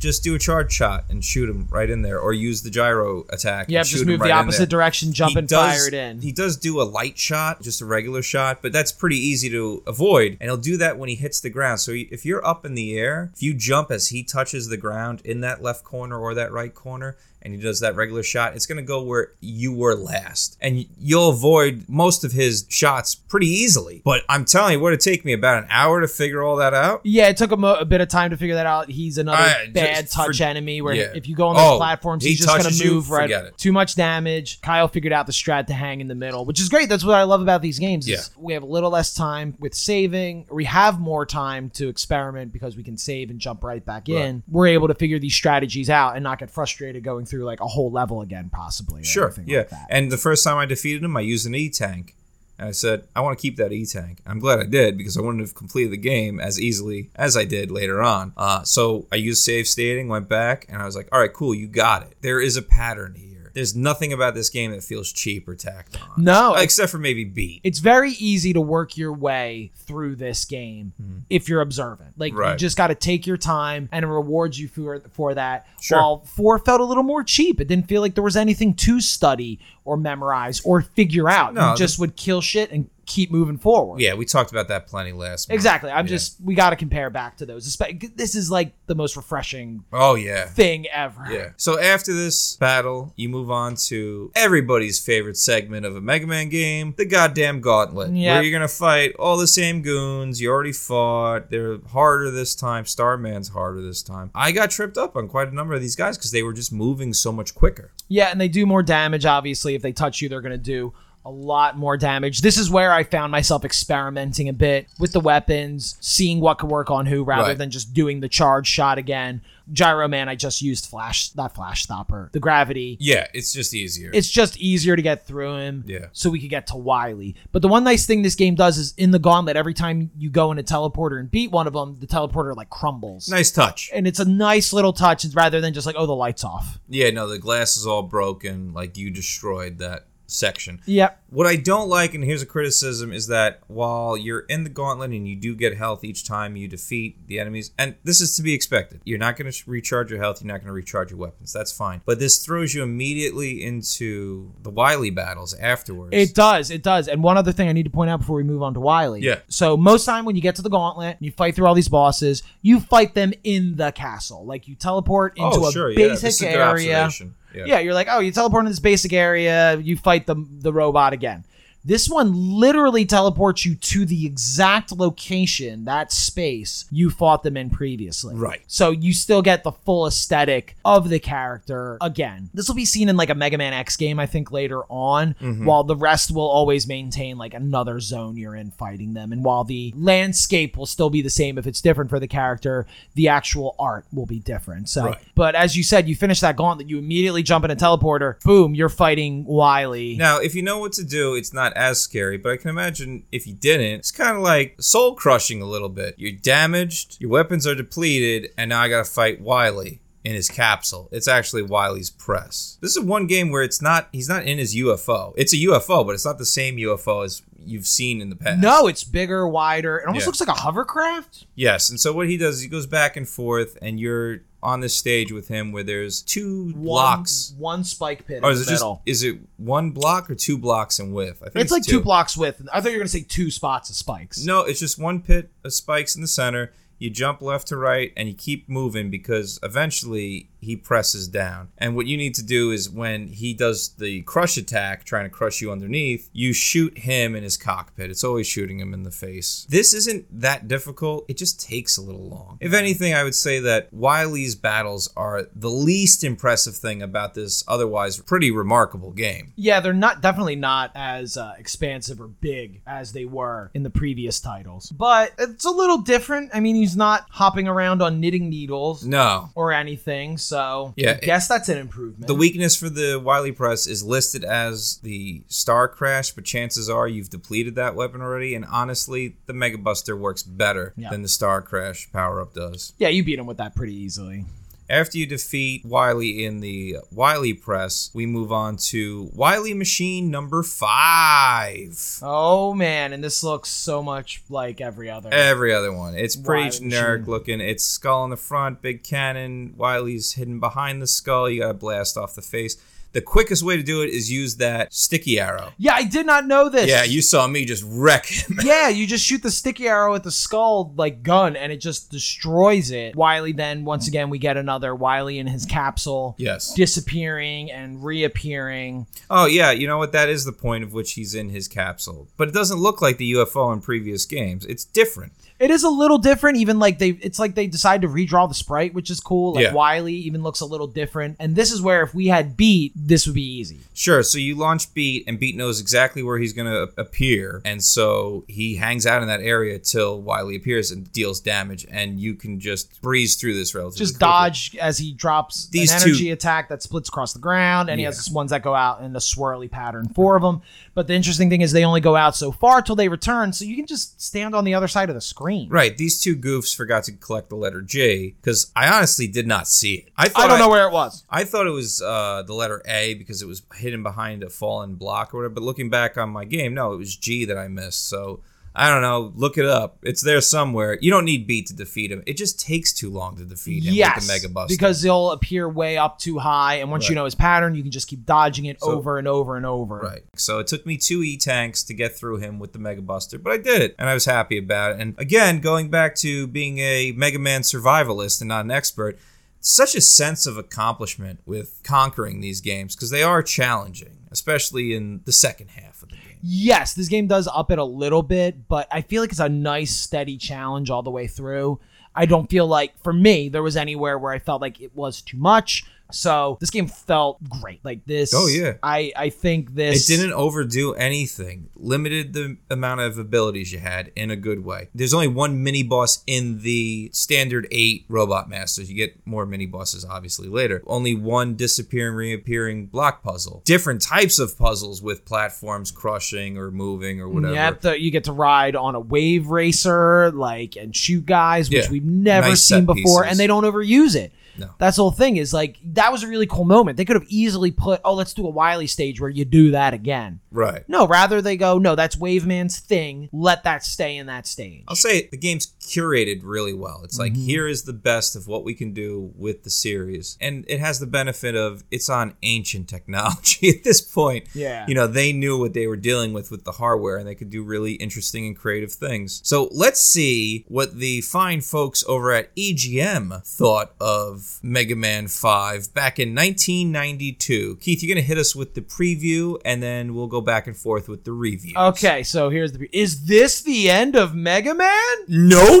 [SPEAKER 1] Just do a charge shot and shoot him right in there, or use the gyro attack.
[SPEAKER 2] Yeah, just move the
[SPEAKER 1] right in
[SPEAKER 2] opposite direction, jump
[SPEAKER 1] He
[SPEAKER 2] and
[SPEAKER 1] does-
[SPEAKER 2] fire it in.
[SPEAKER 1] He does do a light shot, just a regular shot, but that's pretty easy to avoid. And he'll do that when he hits the ground. So if you're up in the air, if you jump as he touches the ground in that left corner or that right corner, and he does that regular shot, it's going to go where you were last. And you'll avoid most of his shots pretty easily. But I'm telling you, it would take me about an hour to figure all that out.
[SPEAKER 2] Yeah, it took him a, a bit of time to figure that out. He's another
[SPEAKER 1] I-
[SPEAKER 2] bad
[SPEAKER 1] just
[SPEAKER 2] touch
[SPEAKER 1] for-
[SPEAKER 2] enemy where
[SPEAKER 1] yeah.
[SPEAKER 2] if you go on those
[SPEAKER 1] Oh,
[SPEAKER 2] platforms,
[SPEAKER 1] he
[SPEAKER 2] he's just going to
[SPEAKER 1] you,
[SPEAKER 2] move right.
[SPEAKER 1] it.
[SPEAKER 2] Too much damage. Kyle figured out the strat to hang in the middle, which is great. That's what I love about these games.
[SPEAKER 1] Yeah.
[SPEAKER 2] We have a little less time with saving. We have more time to experiment because we can save and jump right back in. We're able to figure these strategies out and not get frustrated going through like a whole level again, possibly. or
[SPEAKER 1] Sure. Yeah.
[SPEAKER 2] Like that.
[SPEAKER 1] and the first time I defeated him, I used an E tank. And I said, I want to keep that E tank. I'm glad I did because I wouldn't have completed the game as easily as I did later on. Uh, so I used save stating, went back, and I was like, all right, cool, you got it. There is a pattern here. There's nothing about this game that feels cheap or tacked on.
[SPEAKER 2] No,
[SPEAKER 1] Except for maybe beat.
[SPEAKER 2] it's very easy to work your way through this game if you're observant. Like you
[SPEAKER 1] Mm-hmm.
[SPEAKER 2] Just got to take your time and it rewards you for for that.
[SPEAKER 1] Sure.
[SPEAKER 2] While four felt a little more cheap, it didn't feel like there was anything to study or memorize or figure out.
[SPEAKER 1] No,
[SPEAKER 2] you just would kill shit and keep moving forward.
[SPEAKER 1] Yeah, we talked about that plenty last month.
[SPEAKER 2] Exactly. I'm
[SPEAKER 1] Yeah.
[SPEAKER 2] just we got to compare back to those. This is like the most refreshing
[SPEAKER 1] Oh, yeah.
[SPEAKER 2] thing ever.
[SPEAKER 1] Yeah. So after this battle, you move on to everybody's favorite segment of a Mega Man game, the goddamn gauntlet.
[SPEAKER 2] Yep.
[SPEAKER 1] Where you're gonna fight all the same goons you already fought. They're harder this time. Starman's harder this time. I got tripped up on quite a number of these guys because they were just moving so much quicker.
[SPEAKER 2] Yeah, and they do more damage. Obviously, if they touch you, they're going to do a lot more damage. This is where I found myself experimenting a bit with the weapons, seeing what could work on who, rather
[SPEAKER 1] Right.
[SPEAKER 2] than just doing the charge shot again. Gyro Man, I just used flash, not flash stopper, the gravity.
[SPEAKER 1] Yeah, it's just easier.
[SPEAKER 2] It's just easier to get through him.
[SPEAKER 1] Yeah.
[SPEAKER 2] So we could get to Wily. But the one nice thing this game does is in the gauntlet, every time you go in a teleporter and beat one of them, the teleporter like crumbles.
[SPEAKER 1] nice touch.
[SPEAKER 2] And it's a nice little touch rather than just like, oh, the light's off.
[SPEAKER 1] Yeah, no, the glass is all broken. Like you destroyed that section.
[SPEAKER 2] Yep.
[SPEAKER 1] What I don't like, and here's a criticism, is that while you're in the gauntlet and you do get health each time you defeat the enemies, and this is to be expected, you're not going to recharge your health, you're not going to recharge your weapons. That's fine. But this throws you immediately into the Wily battles afterwards.
[SPEAKER 2] It does, it does. And one other thing I need to point out before we move on to Wily.
[SPEAKER 1] Yeah.
[SPEAKER 2] So most time when you get to the gauntlet, and you fight through all these bosses, you fight them in the castle. Like you teleport oh, into
[SPEAKER 1] oh,
[SPEAKER 2] a
[SPEAKER 1] sure, yeah.
[SPEAKER 2] basic
[SPEAKER 1] a good
[SPEAKER 2] area.
[SPEAKER 1] Yeah.
[SPEAKER 2] Yeah, you're like, oh, you teleport into this basic area, you fight the the robot again. This one literally teleports you to the exact location, that space you fought them in previously.
[SPEAKER 1] Right.
[SPEAKER 2] So you still get the full aesthetic of the character again. This will be seen in like a Mega Man X game, I think, later on,
[SPEAKER 1] Mm-hmm.
[SPEAKER 2] while the rest will always maintain like another zone you're in fighting them. And while the landscape will still be the same if it's different for the character, the actual art will be different. So,
[SPEAKER 1] Right.
[SPEAKER 2] but as you said, you finish that gauntlet, you immediately jump in a teleporter, boom, you're fighting Wily.
[SPEAKER 1] Now, if you know what to do, it's not as scary, but I can imagine if you didn't, it's kind of like soul crushing a little bit. You're damaged, your weapons are depleted, and now I gotta fight Wily in his capsule. It's actually Wily's press. This is one game where it's not, he's not in his UFO. It's a UFO, but it's not the same UFO as you've seen in the past.
[SPEAKER 2] No, it's bigger, wider. It almost
[SPEAKER 1] Yeah.
[SPEAKER 2] looks like a hovercraft.
[SPEAKER 1] Yes, and so what he does is he goes back and forth, and you're on this stage with him where there's two blocks.
[SPEAKER 2] One, one spike pit
[SPEAKER 1] Or
[SPEAKER 2] in
[SPEAKER 1] is it just
[SPEAKER 2] middle.
[SPEAKER 1] is it one block or two blocks in width? I think
[SPEAKER 2] it's like two blocks width. I thought you were gonna say two spots of spikes.
[SPEAKER 1] No, it's just one pit of spikes in the center. You jump left to right and you keep moving because eventually he presses down. And what you need to do is when he does the crush attack, trying to crush you underneath, you shoot him in his cockpit. It's always shooting him in the face. This isn't that difficult, it just takes a little long. If anything, I would say that Wily's battles are the least impressive thing about this otherwise pretty remarkable game.
[SPEAKER 2] Yeah, they're not definitely not as uh, expansive or big as they were in the previous titles. But it's a little different. I mean, he's not hopping around on knitting needles
[SPEAKER 1] No,
[SPEAKER 2] or anything, so So
[SPEAKER 1] yeah,
[SPEAKER 2] I guess that's an improvement.
[SPEAKER 1] The weakness for the Wily Press is listed as the Star Crash, but chances are you've depleted that weapon already. And honestly, the Mega Buster works better
[SPEAKER 2] Yeah.
[SPEAKER 1] than the Star Crash power up does.
[SPEAKER 2] yeah, you beat him with that pretty easily.
[SPEAKER 1] After you defeat Wily in the Wily press, we move on to Wily Machine number five.
[SPEAKER 2] Oh man, and this looks so much like every other.
[SPEAKER 1] Every other one. It's pretty
[SPEAKER 2] Wily
[SPEAKER 1] generic
[SPEAKER 2] Machine.
[SPEAKER 1] looking. It's skull in the front, big cannon. Wily's hidden behind the skull. You gotta blast off the face. The quickest way to do it is use that sticky arrow.
[SPEAKER 2] yeah, I did not know this.
[SPEAKER 1] Yeah, you saw me just wreck him.
[SPEAKER 2] Yeah, you just shoot the sticky arrow at the skull like gun, and it just destroys it. Wily then once again we get another Wily in his capsule.
[SPEAKER 1] yes.
[SPEAKER 2] Disappearing and reappearing.
[SPEAKER 1] Oh yeah, you know what? That is the point of which he's in his capsule. But it doesn't look like the UFO in previous games. It's different.
[SPEAKER 2] It is a little different, even like they it's like they decide to redraw the sprite, which is cool. Like
[SPEAKER 1] Yeah.
[SPEAKER 2] Wily even looks a little different. And this is where if we had beat, this would be easy.
[SPEAKER 1] Sure. So you launch Beat, and Beat knows exactly where he's going to appear, and so he hangs out in that area till Wily appears and deals damage, and you can just breeze through this relatively.
[SPEAKER 2] Just
[SPEAKER 1] quickly.
[SPEAKER 2] dodge as he drops
[SPEAKER 1] These
[SPEAKER 2] an
[SPEAKER 1] two-
[SPEAKER 2] energy attack that splits across the ground, and he has ones that go out in a swirly pattern, four of them. But the interesting thing is they only go out so far till they return, so you can just stand on the other side of the screen.
[SPEAKER 1] Right. These two goofs forgot to collect the letter J because I honestly did not see it. I
[SPEAKER 2] I don't know where it was.
[SPEAKER 1] I thought it was uh, the letter A because it was hidden behind a fallen block or whatever. But looking back on my game, no, it was G that I missed. So I don't know. Look it up. It's there somewhere. You don't need B to defeat him. It just takes too long to defeat him
[SPEAKER 2] Yes,
[SPEAKER 1] with the Mega Buster.
[SPEAKER 2] because they'll appear way up too high, and once you know his pattern, you can just keep dodging it
[SPEAKER 1] So-
[SPEAKER 2] over and over and over.
[SPEAKER 1] Right. So it took me two E tanks to get through him with the Mega Buster, but I did it, and I was happy about it. And again, going back to being a Mega Man survivalist and not an expert, such a sense of accomplishment with conquering these games because they are challenging, especially in the second half of the game.
[SPEAKER 2] Yes, this game does up it a little bit, but I feel like it's a nice, steady challenge all the way through. I don't feel like, for me, there was anywhere where I felt like it was too much. So this game felt great. Like this.
[SPEAKER 1] Oh, yeah.
[SPEAKER 2] I I think this.
[SPEAKER 1] It didn't overdo anything. Limited the amount of abilities you had in a good way. There's only one mini boss in the standard eight robot masters. You get more mini bosses obviously later. Only one disappearing, reappearing block puzzle. Different types of puzzles with platforms crushing or moving or whatever.
[SPEAKER 2] You, have to, you get to ride on a wave racer, like, and shoot guys, which
[SPEAKER 1] Yeah.
[SPEAKER 2] we've never
[SPEAKER 1] Nice
[SPEAKER 2] seen before,
[SPEAKER 1] pieces.
[SPEAKER 2] and they don't overuse it.
[SPEAKER 1] No.
[SPEAKER 2] That's the whole thing. Is like that was a really cool moment. They could have easily put, oh, let's do a Wily stage where you do that again.
[SPEAKER 1] Right.
[SPEAKER 2] No, rather they go, no, that's Waveman's thing. Let that stay in that stage.
[SPEAKER 1] I'll say the game's curated really well. It's like
[SPEAKER 2] Mm-hmm.
[SPEAKER 1] here is the best of what we can do with the series, and it has the benefit of it's on ancient technology at this point.
[SPEAKER 2] Yeah.
[SPEAKER 1] you know they knew what they were dealing with with the hardware, and they could do really interesting and creative things. So let's see what the fine folks over at EGM thought of Mega Man Five back in 1992. Keith, you're gonna hit us with the preview, and then we'll go back and forth with the review.
[SPEAKER 2] Okay, so here's the. Is this the end of Mega Man?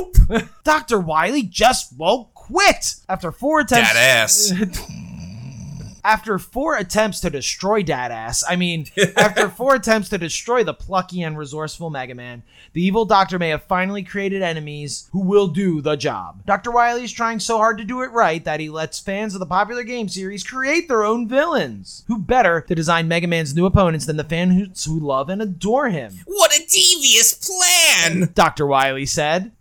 [SPEAKER 1] Nope.
[SPEAKER 2] Dr. Wily just won't quit after four attempts.
[SPEAKER 1] That ass.
[SPEAKER 2] After four attempts to destroy Dadass, I mean, after four attempts to destroy the plucky and resourceful Mega Man, the evil Doctor may have finally created enemies who will do the job. Dr. Wily is trying so hard to do it right that he lets fans of the popular game series create their own villains. Who better to design Mega Man's new opponents than the fans who love and adore him?
[SPEAKER 1] What devious plan!
[SPEAKER 2] Dr. Wily said.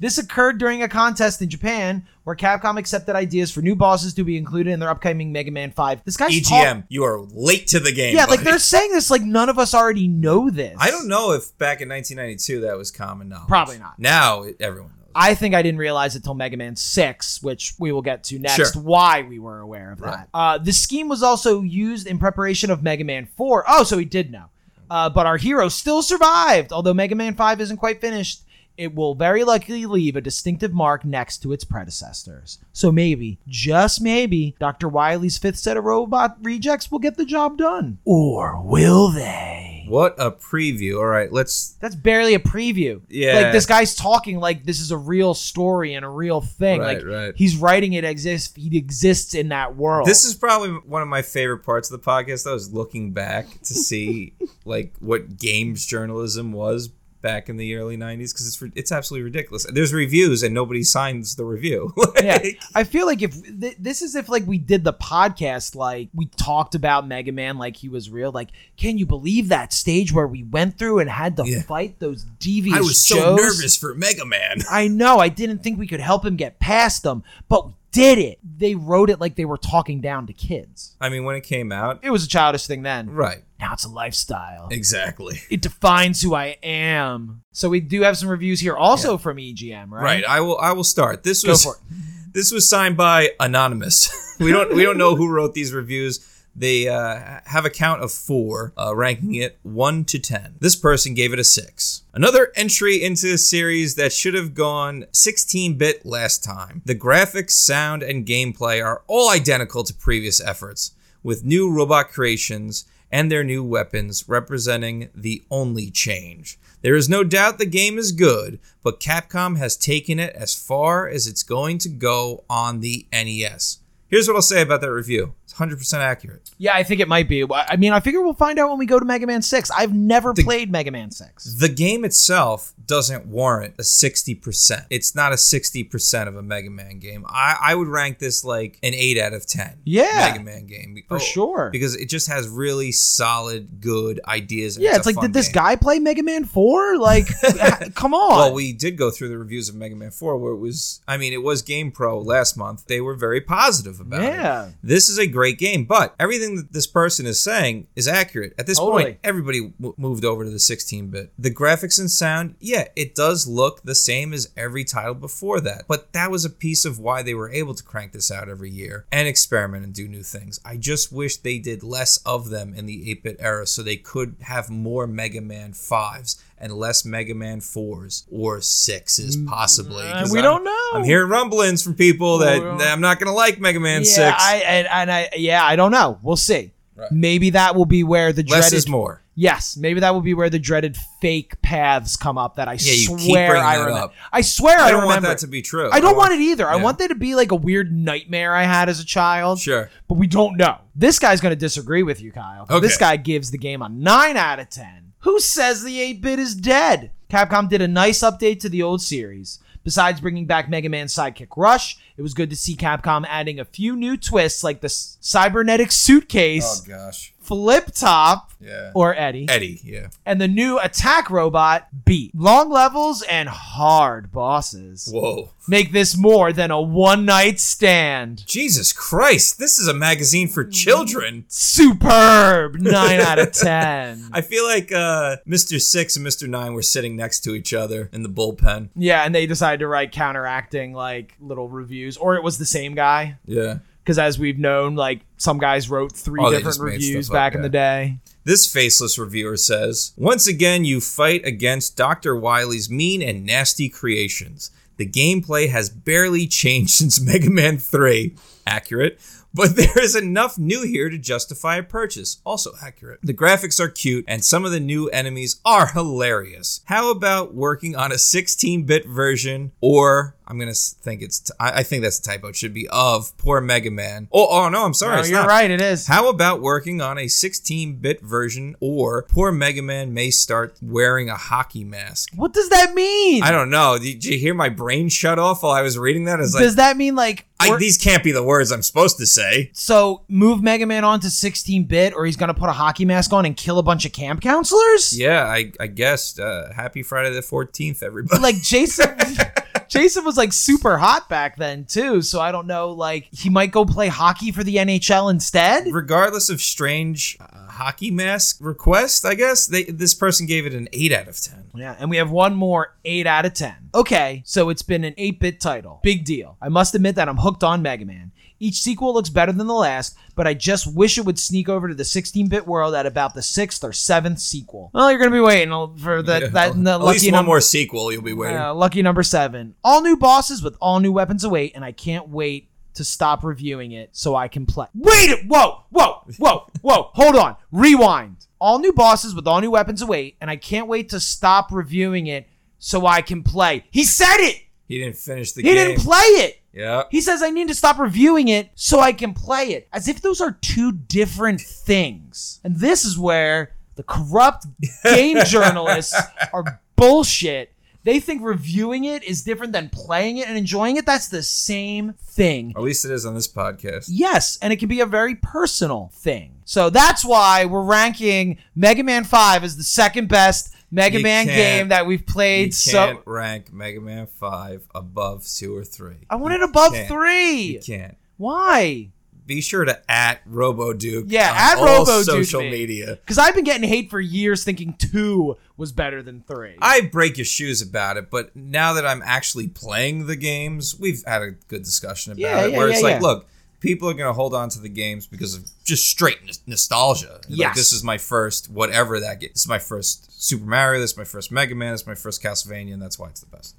[SPEAKER 2] this occurred during a contest in Japan where Capcom accepted ideas for new bosses to be included in their upcoming Mega Man 5. This guy's
[SPEAKER 1] EGM, you are late to the game.
[SPEAKER 2] yeah, like they're saying this like none of us already know this.
[SPEAKER 1] I don't know if back in 1992 that was common knowledge.
[SPEAKER 2] Probably not.
[SPEAKER 1] Now it, everyone knows.
[SPEAKER 2] I think I didn't realize it till Mega Man 6, which we will get to next,
[SPEAKER 1] Sure.
[SPEAKER 2] why we were aware of
[SPEAKER 1] Right.
[SPEAKER 2] that. Uh, the scheme was also used in preparation of Mega Man 4. Oh, so he did know. Uh, but our hero still survived. Although Mega Man 5 isn't quite finished, it will very likely leave a distinctive mark next to its predecessors. So maybe, just maybe, Dr. Wily's fifth set of robot rejects will get the job done. Or will they?
[SPEAKER 1] What a preview. All right, let's.
[SPEAKER 2] That's barely a preview.
[SPEAKER 1] Yeah.
[SPEAKER 2] Like this guy's talking like this is a real story and a real thing.
[SPEAKER 1] Right,
[SPEAKER 2] like
[SPEAKER 1] right.
[SPEAKER 2] he's writing it exists. He exists in that world.
[SPEAKER 1] This is probably one of my favorite parts of the podcast. I was looking back to see like what games journalism was back in the early 90s because it's it's absolutely ridiculous. There's reviews and nobody signs the review.
[SPEAKER 2] yeah. I feel like if th- this is if like we did the podcast, like we talked about Mega Man like he was real. Like, can you believe that stage where we went through and had to
[SPEAKER 1] Yeah.
[SPEAKER 2] fight those devious?
[SPEAKER 1] I was so nervous for Mega Man.
[SPEAKER 2] I know. I didn't think we could help him get past them, but we did it. They wrote it like they were talking down to kids.
[SPEAKER 1] I mean, when it came out,
[SPEAKER 2] It was a childish thing then.
[SPEAKER 1] right?
[SPEAKER 2] Now it's a lifestyle.
[SPEAKER 1] Exactly.
[SPEAKER 2] It defines who I am. So we do have some reviews here also from EGM, right?
[SPEAKER 1] Right. I will. I will start. This
[SPEAKER 2] Go
[SPEAKER 1] was
[SPEAKER 2] for it.
[SPEAKER 1] this was signed by anonymous. we don't we don't know who wrote these reviews. They uh, have a count of four, uh, ranking it one to ten. This person gave it a six. Another entry into a series that should have gone 16-bit last time. The graphics, sound, and gameplay are all identical to previous efforts, with new robot creations and their new weapons representing the only change. There is no doubt the game is good, but Capcom has taken it as far as it's going to go on the NES. Here's what I'll say about that review. It's 100% accurate.
[SPEAKER 2] Yeah, I think it might be. I mean, I figure we'll find out when we go to Mega Man 6. I've never played Mega Man 6.
[SPEAKER 1] The game itself doesn't warrant a 60%. It's not a 60% of a Mega Man game. I, I would rank this like an 8 out of 10.
[SPEAKER 2] Yeah.
[SPEAKER 1] Mega Man game.
[SPEAKER 2] For
[SPEAKER 1] Oh,
[SPEAKER 2] sure.
[SPEAKER 1] Because it just has really solid, good ideas. and
[SPEAKER 2] Yeah,
[SPEAKER 1] a
[SPEAKER 2] it's like, did this
[SPEAKER 1] game.
[SPEAKER 2] guy play Mega Man 4? Like, come on.
[SPEAKER 1] Well, we did go through the reviews of Mega Man 4 where it was, I mean, it was Game Pro last month. They were very positive about it.
[SPEAKER 2] Yeah.
[SPEAKER 1] This is a great game, but everything that this person is saying is accurate. At this
[SPEAKER 2] Totally.
[SPEAKER 1] point, everybody w- moved over to the 16 bit. The graphics and sound, yeah, it does look the same as every title before that, but that was a piece of why they were able to crank this out every year and experiment and do new things. I just wish they did less of them in the 8 bit era so they could have more Mega Man 5s and less Mega Man 4s or 6s, possibly.
[SPEAKER 2] Uh, we
[SPEAKER 1] I'm-
[SPEAKER 2] don't know.
[SPEAKER 1] I'm hearing rumblings from people that, that I'm not going to like Mega Man
[SPEAKER 2] yeah,
[SPEAKER 1] 6.
[SPEAKER 2] I, and, and I, yeah, I don't know. We'll see.
[SPEAKER 1] Right.
[SPEAKER 2] Maybe that will be where the
[SPEAKER 1] Less
[SPEAKER 2] dreaded
[SPEAKER 1] is more.
[SPEAKER 2] Yes, maybe that will be where the dreaded fake paths come up that I
[SPEAKER 1] Yeah,
[SPEAKER 2] swear I remember. I swear I,
[SPEAKER 1] I don't want
[SPEAKER 2] remember.
[SPEAKER 1] that to be true.
[SPEAKER 2] I don't want it either. I want that to be like a weird nightmare I had as a child.
[SPEAKER 1] Sure.
[SPEAKER 2] But we don't know. This guy's going to disagree with you, Kyle.
[SPEAKER 1] Okay.
[SPEAKER 2] This guy gives the game a 9 out of 10. Who says the 8 bit is dead? Capcom did a nice update to the old series. Besides bringing back Mega Man's Sidekick Rush, it was good to see Capcom adding a few new twists like the cybernetic suitcase, Oh,
[SPEAKER 1] gosh.
[SPEAKER 2] Flip top,
[SPEAKER 1] Yeah.
[SPEAKER 2] or Eddie,
[SPEAKER 1] Eddie. Yeah.
[SPEAKER 2] and the new attack robot, Beat. Long levels and hard bosses.
[SPEAKER 1] Whoa.
[SPEAKER 2] Make this more than a one night stand.
[SPEAKER 1] Jesus Christ! This is a magazine for children.
[SPEAKER 2] Superb. 9 out of 10.
[SPEAKER 1] I feel like uh, Mr. Six and Mr. Nine were sitting next to each other in the bullpen.
[SPEAKER 2] Yeah, and they decided to write counteracting like little reviews, or it was the same guy.
[SPEAKER 1] Yeah.
[SPEAKER 2] Because as we've known, like some guys wrote three
[SPEAKER 1] Oh,
[SPEAKER 2] different reviews
[SPEAKER 1] up,
[SPEAKER 2] back in
[SPEAKER 1] yeah.
[SPEAKER 2] the day.
[SPEAKER 1] This faceless reviewer says, Once again, you fight against Dr. Wily's mean and nasty creations. The gameplay has barely changed since Mega Man 3. Accurate. But there is enough new here to justify a purchase. Also accurate. The graphics are cute, and some of the new enemies are hilarious. How about working on a 16 bit version, or I'm gonna think it's, t- I I think that's a typo, it should be of poor Mega Man. Oh, oh no, I'm sorry.
[SPEAKER 2] No, you're
[SPEAKER 1] not.
[SPEAKER 2] right, it is.
[SPEAKER 1] How about working on a 16 bit version, or poor Mega Man may start wearing a hockey mask?
[SPEAKER 2] What does that mean?
[SPEAKER 1] I don't know. Did you hear my brain shut off while I was reading that? It's like,
[SPEAKER 2] Does that mean like
[SPEAKER 1] I, these can't be the words I'm supposed to say.
[SPEAKER 2] so move Mega Man on to 16 bit, or he's gonna put a hockey mask on and kill a bunch of camp counselors?
[SPEAKER 1] Yeah, I, I guess. Uh, happy Friday the 14th, everybody.
[SPEAKER 2] Like Jason. Jason was like super hot back then too, so I don't know. Like he might go play hockey for the NHL instead.
[SPEAKER 1] Regardless of strange uh, hockey mask request, I guess they this person gave it an 8 out of 10.
[SPEAKER 2] Yeah, and we have one more 8 out of 10. Okay, so it's been an 8 bit title. Big deal. I must admit that I'm hooked on Mega Man. Each sequel looks better than the last, but I just wish it would sneak over to the 16 bit world at about the sixth or seventh sequel. Well, you're going to be waiting for that,
[SPEAKER 1] Yeah,
[SPEAKER 2] that the
[SPEAKER 1] At
[SPEAKER 2] lucky
[SPEAKER 1] least one
[SPEAKER 2] number.
[SPEAKER 1] more sequel you'll be waiting.
[SPEAKER 2] Uh, lucky number seven. All new bosses with all new weapons await, and I can't wait to stop reviewing it so I can play. Wait! it- Whoa! Whoa! Whoa! Whoa! Hold on. Rewind. All new bosses with all new weapons await, and I can't wait to stop reviewing it so I can play. He said it.
[SPEAKER 1] He didn't finish the
[SPEAKER 2] He
[SPEAKER 1] game.
[SPEAKER 2] He didn't play it.
[SPEAKER 1] yeah.
[SPEAKER 2] He says I need to stop reviewing it so I can play it. As if those are two different things. And this is where the corrupt game journalists are bullshit. They think reviewing it is different than playing it and enjoying it. That's the same thing.
[SPEAKER 1] At least it is on this podcast.
[SPEAKER 2] Yes, and it can be a very personal thing. So that's why we're ranking Mega Man 5 as the second best Mega
[SPEAKER 1] You
[SPEAKER 2] Man game that we've played. So
[SPEAKER 1] can't rank Mega Man 5 above 2 or 3.
[SPEAKER 2] I want it above
[SPEAKER 1] can't.
[SPEAKER 2] three.
[SPEAKER 1] You can't.
[SPEAKER 2] Why?
[SPEAKER 1] Be sure to at RoboDuke
[SPEAKER 2] Yeah,
[SPEAKER 1] on
[SPEAKER 2] at Robo
[SPEAKER 1] social
[SPEAKER 2] me.
[SPEAKER 1] media.
[SPEAKER 2] Because I've been getting hate for years, thinking two was better than three.
[SPEAKER 1] I break your shoes about it, but now that I'm actually playing the games, we've had a good discussion about
[SPEAKER 2] Yeah,
[SPEAKER 1] it.
[SPEAKER 2] yeah,
[SPEAKER 1] where it's
[SPEAKER 2] yeah,
[SPEAKER 1] like, look, people are going to hold on to the games because of just straight nos- nostalgia. Like, this is my first whatever that game. This is my first Super Mario. This is my first Mega Man. This is my first Castlevania, and that's why it's the best.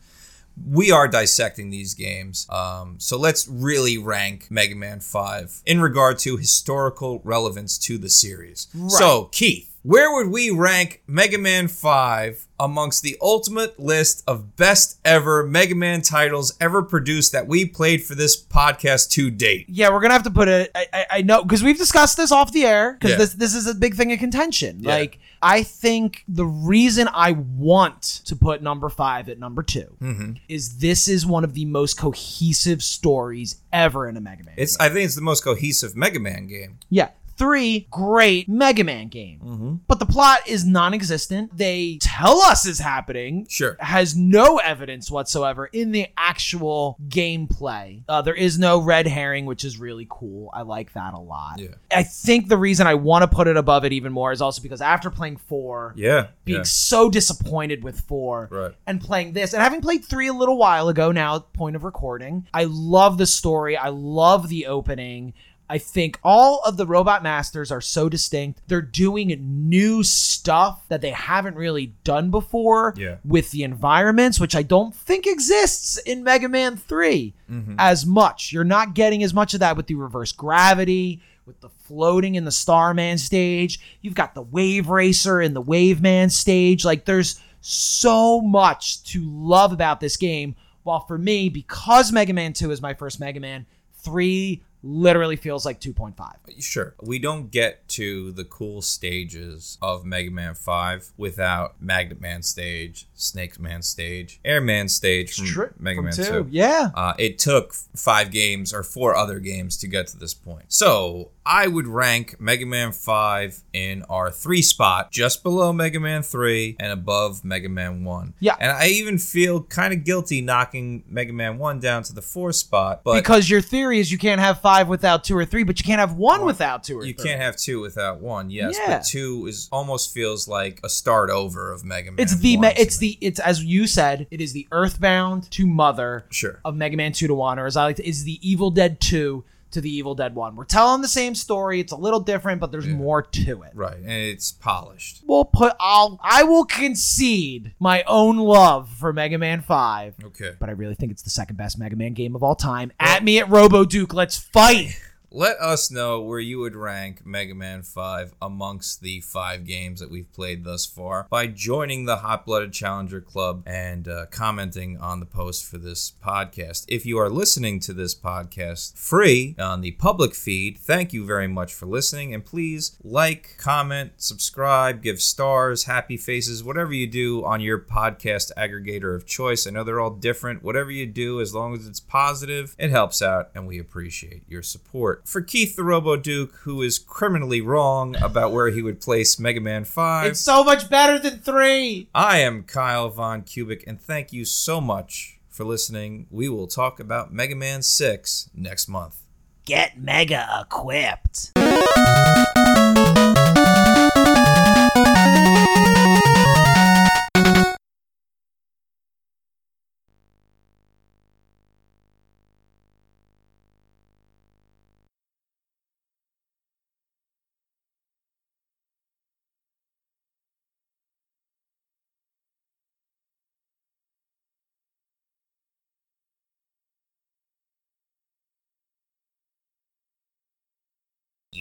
[SPEAKER 1] We are dissecting these games, um, so let's really rank Mega Man Five in regard to historical relevance to the series. So, Keith, where would we rank Mega Man 5 amongst the ultimate list of best ever Mega Man titles ever produced that we played for this podcast to date?
[SPEAKER 2] yeah, we're gonna have to put it. I, I, I know because we've discussed this off the air because
[SPEAKER 1] Yeah.
[SPEAKER 2] this this is a big thing of contention.
[SPEAKER 1] Yeah.
[SPEAKER 2] Like I think the reason I want to put number five at number 2
[SPEAKER 1] Mm-hmm.
[SPEAKER 2] is this is one of the most cohesive stories ever in a Mega Man.
[SPEAKER 1] It's
[SPEAKER 2] game.
[SPEAKER 1] I think it's the most cohesive Mega Man game.
[SPEAKER 2] yeah. Three great Mega Man game,
[SPEAKER 1] Mm-hmm.
[SPEAKER 2] but the plot is non-existent. They tell us is happening,
[SPEAKER 1] Sure.
[SPEAKER 2] has no evidence whatsoever in the actual gameplay. Uh, there is no red herring, which is really cool. I like that a lot.
[SPEAKER 1] Yeah.
[SPEAKER 2] I think the reason I want to put it above it even more is also because after playing four,
[SPEAKER 1] Yeah.
[SPEAKER 2] being
[SPEAKER 1] yeah.
[SPEAKER 2] so disappointed with four,
[SPEAKER 1] Right.
[SPEAKER 2] and playing this, and having played three a little while ago now, point of recording, I love the story. I love the opening. I think all of the robot masters are so distinct. They're doing new stuff that they haven't really done before
[SPEAKER 1] Yeah.
[SPEAKER 2] with the environments, which I don't think exists in Mega Man 3
[SPEAKER 1] Mm-hmm.
[SPEAKER 2] as much. You're not getting as much of that with the reverse gravity, with the floating in the Starman stage. You've got the Wave Racer in the Wave Man stage. Like there's so much to love about this game. While for me, because Mega Man 2 is my first Mega Man, 3 literally feels like 2.5.
[SPEAKER 1] Sure. We don't get to the cool stages of Mega Man 5 without Magnet Man stage, Snake Man stage, Air Man stage from
[SPEAKER 2] True-
[SPEAKER 1] Mega
[SPEAKER 2] from
[SPEAKER 1] Man
[SPEAKER 2] 2.
[SPEAKER 1] 2.
[SPEAKER 2] Yeah.
[SPEAKER 1] Uh, it took five games or four other games to get to this point. So I would rank Mega Man 5 in our three spot, just below Mega Man 3 and above Mega Man 1.
[SPEAKER 2] Yeah.
[SPEAKER 1] And I even feel kind of guilty knocking Mega Man 1 down to the four spot, but
[SPEAKER 2] because your theory is you can't have 5 without 2 or 3, but you can't have 1 without 2 or
[SPEAKER 1] you
[SPEAKER 2] 3.
[SPEAKER 1] can't have two without one, yes.
[SPEAKER 2] Yeah.
[SPEAKER 1] But two is almost feels like a start over of Mega Man.
[SPEAKER 2] It's the
[SPEAKER 1] 1
[SPEAKER 2] me-
[SPEAKER 1] to
[SPEAKER 2] it's
[SPEAKER 1] me.
[SPEAKER 2] the it's as you said, it is the Earthbound to Mother
[SPEAKER 1] Sure.
[SPEAKER 2] of Mega Man 2 to 1 or as I like to is the Evil Dead 2 to the Evil Dead 1. We're telling the same story, it's a little different, but there's more to it.
[SPEAKER 1] Right. And it's polished.
[SPEAKER 2] We'll put I'll I will concede my own love for Mega Man 5.
[SPEAKER 1] Okay.
[SPEAKER 2] But I really think it's the second best Mega Man game of all time. At me at Robo Duke, let's fight.
[SPEAKER 1] Let us know where you would rank Mega Man 5 amongst the five games that we've played thus far by joining the Hot Blooded Challenger Club and uh, commenting on the post for this podcast. If you are listening to this podcast free on the public feed, thank you very much for listening. And please like, comment, subscribe, give stars, happy faces, whatever you do on your podcast aggregator of choice. I know they're all different. Whatever you do, as long as it's positive, it helps out, and we appreciate your support. For Keith the Robo Duke, who is criminally wrong about where he would place Mega Man 5,
[SPEAKER 2] It's so much better than 3.
[SPEAKER 1] I am Kyle Von Kubic, and thank you so much for listening. We will talk about Mega Man 6 next month.
[SPEAKER 2] Get mega equipped.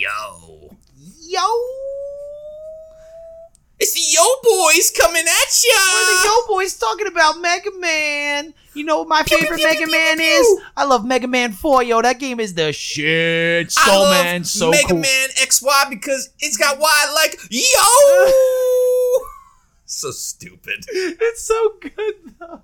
[SPEAKER 1] Yo.
[SPEAKER 2] Yo.
[SPEAKER 1] It's the Yo Boys coming at ya!
[SPEAKER 2] We're the Yo Boys talking about Mega Man. You know what my favorite
[SPEAKER 1] pew,
[SPEAKER 2] Mega
[SPEAKER 1] pew,
[SPEAKER 2] Man
[SPEAKER 1] pew,
[SPEAKER 2] is?
[SPEAKER 1] pew.
[SPEAKER 2] I love Mega Man 4, yo. That game is the shit.
[SPEAKER 1] I love
[SPEAKER 2] Man, so
[SPEAKER 1] Mega
[SPEAKER 2] cool.
[SPEAKER 1] Man XY because it's got Y like yo. so stupid.
[SPEAKER 2] It's so good though.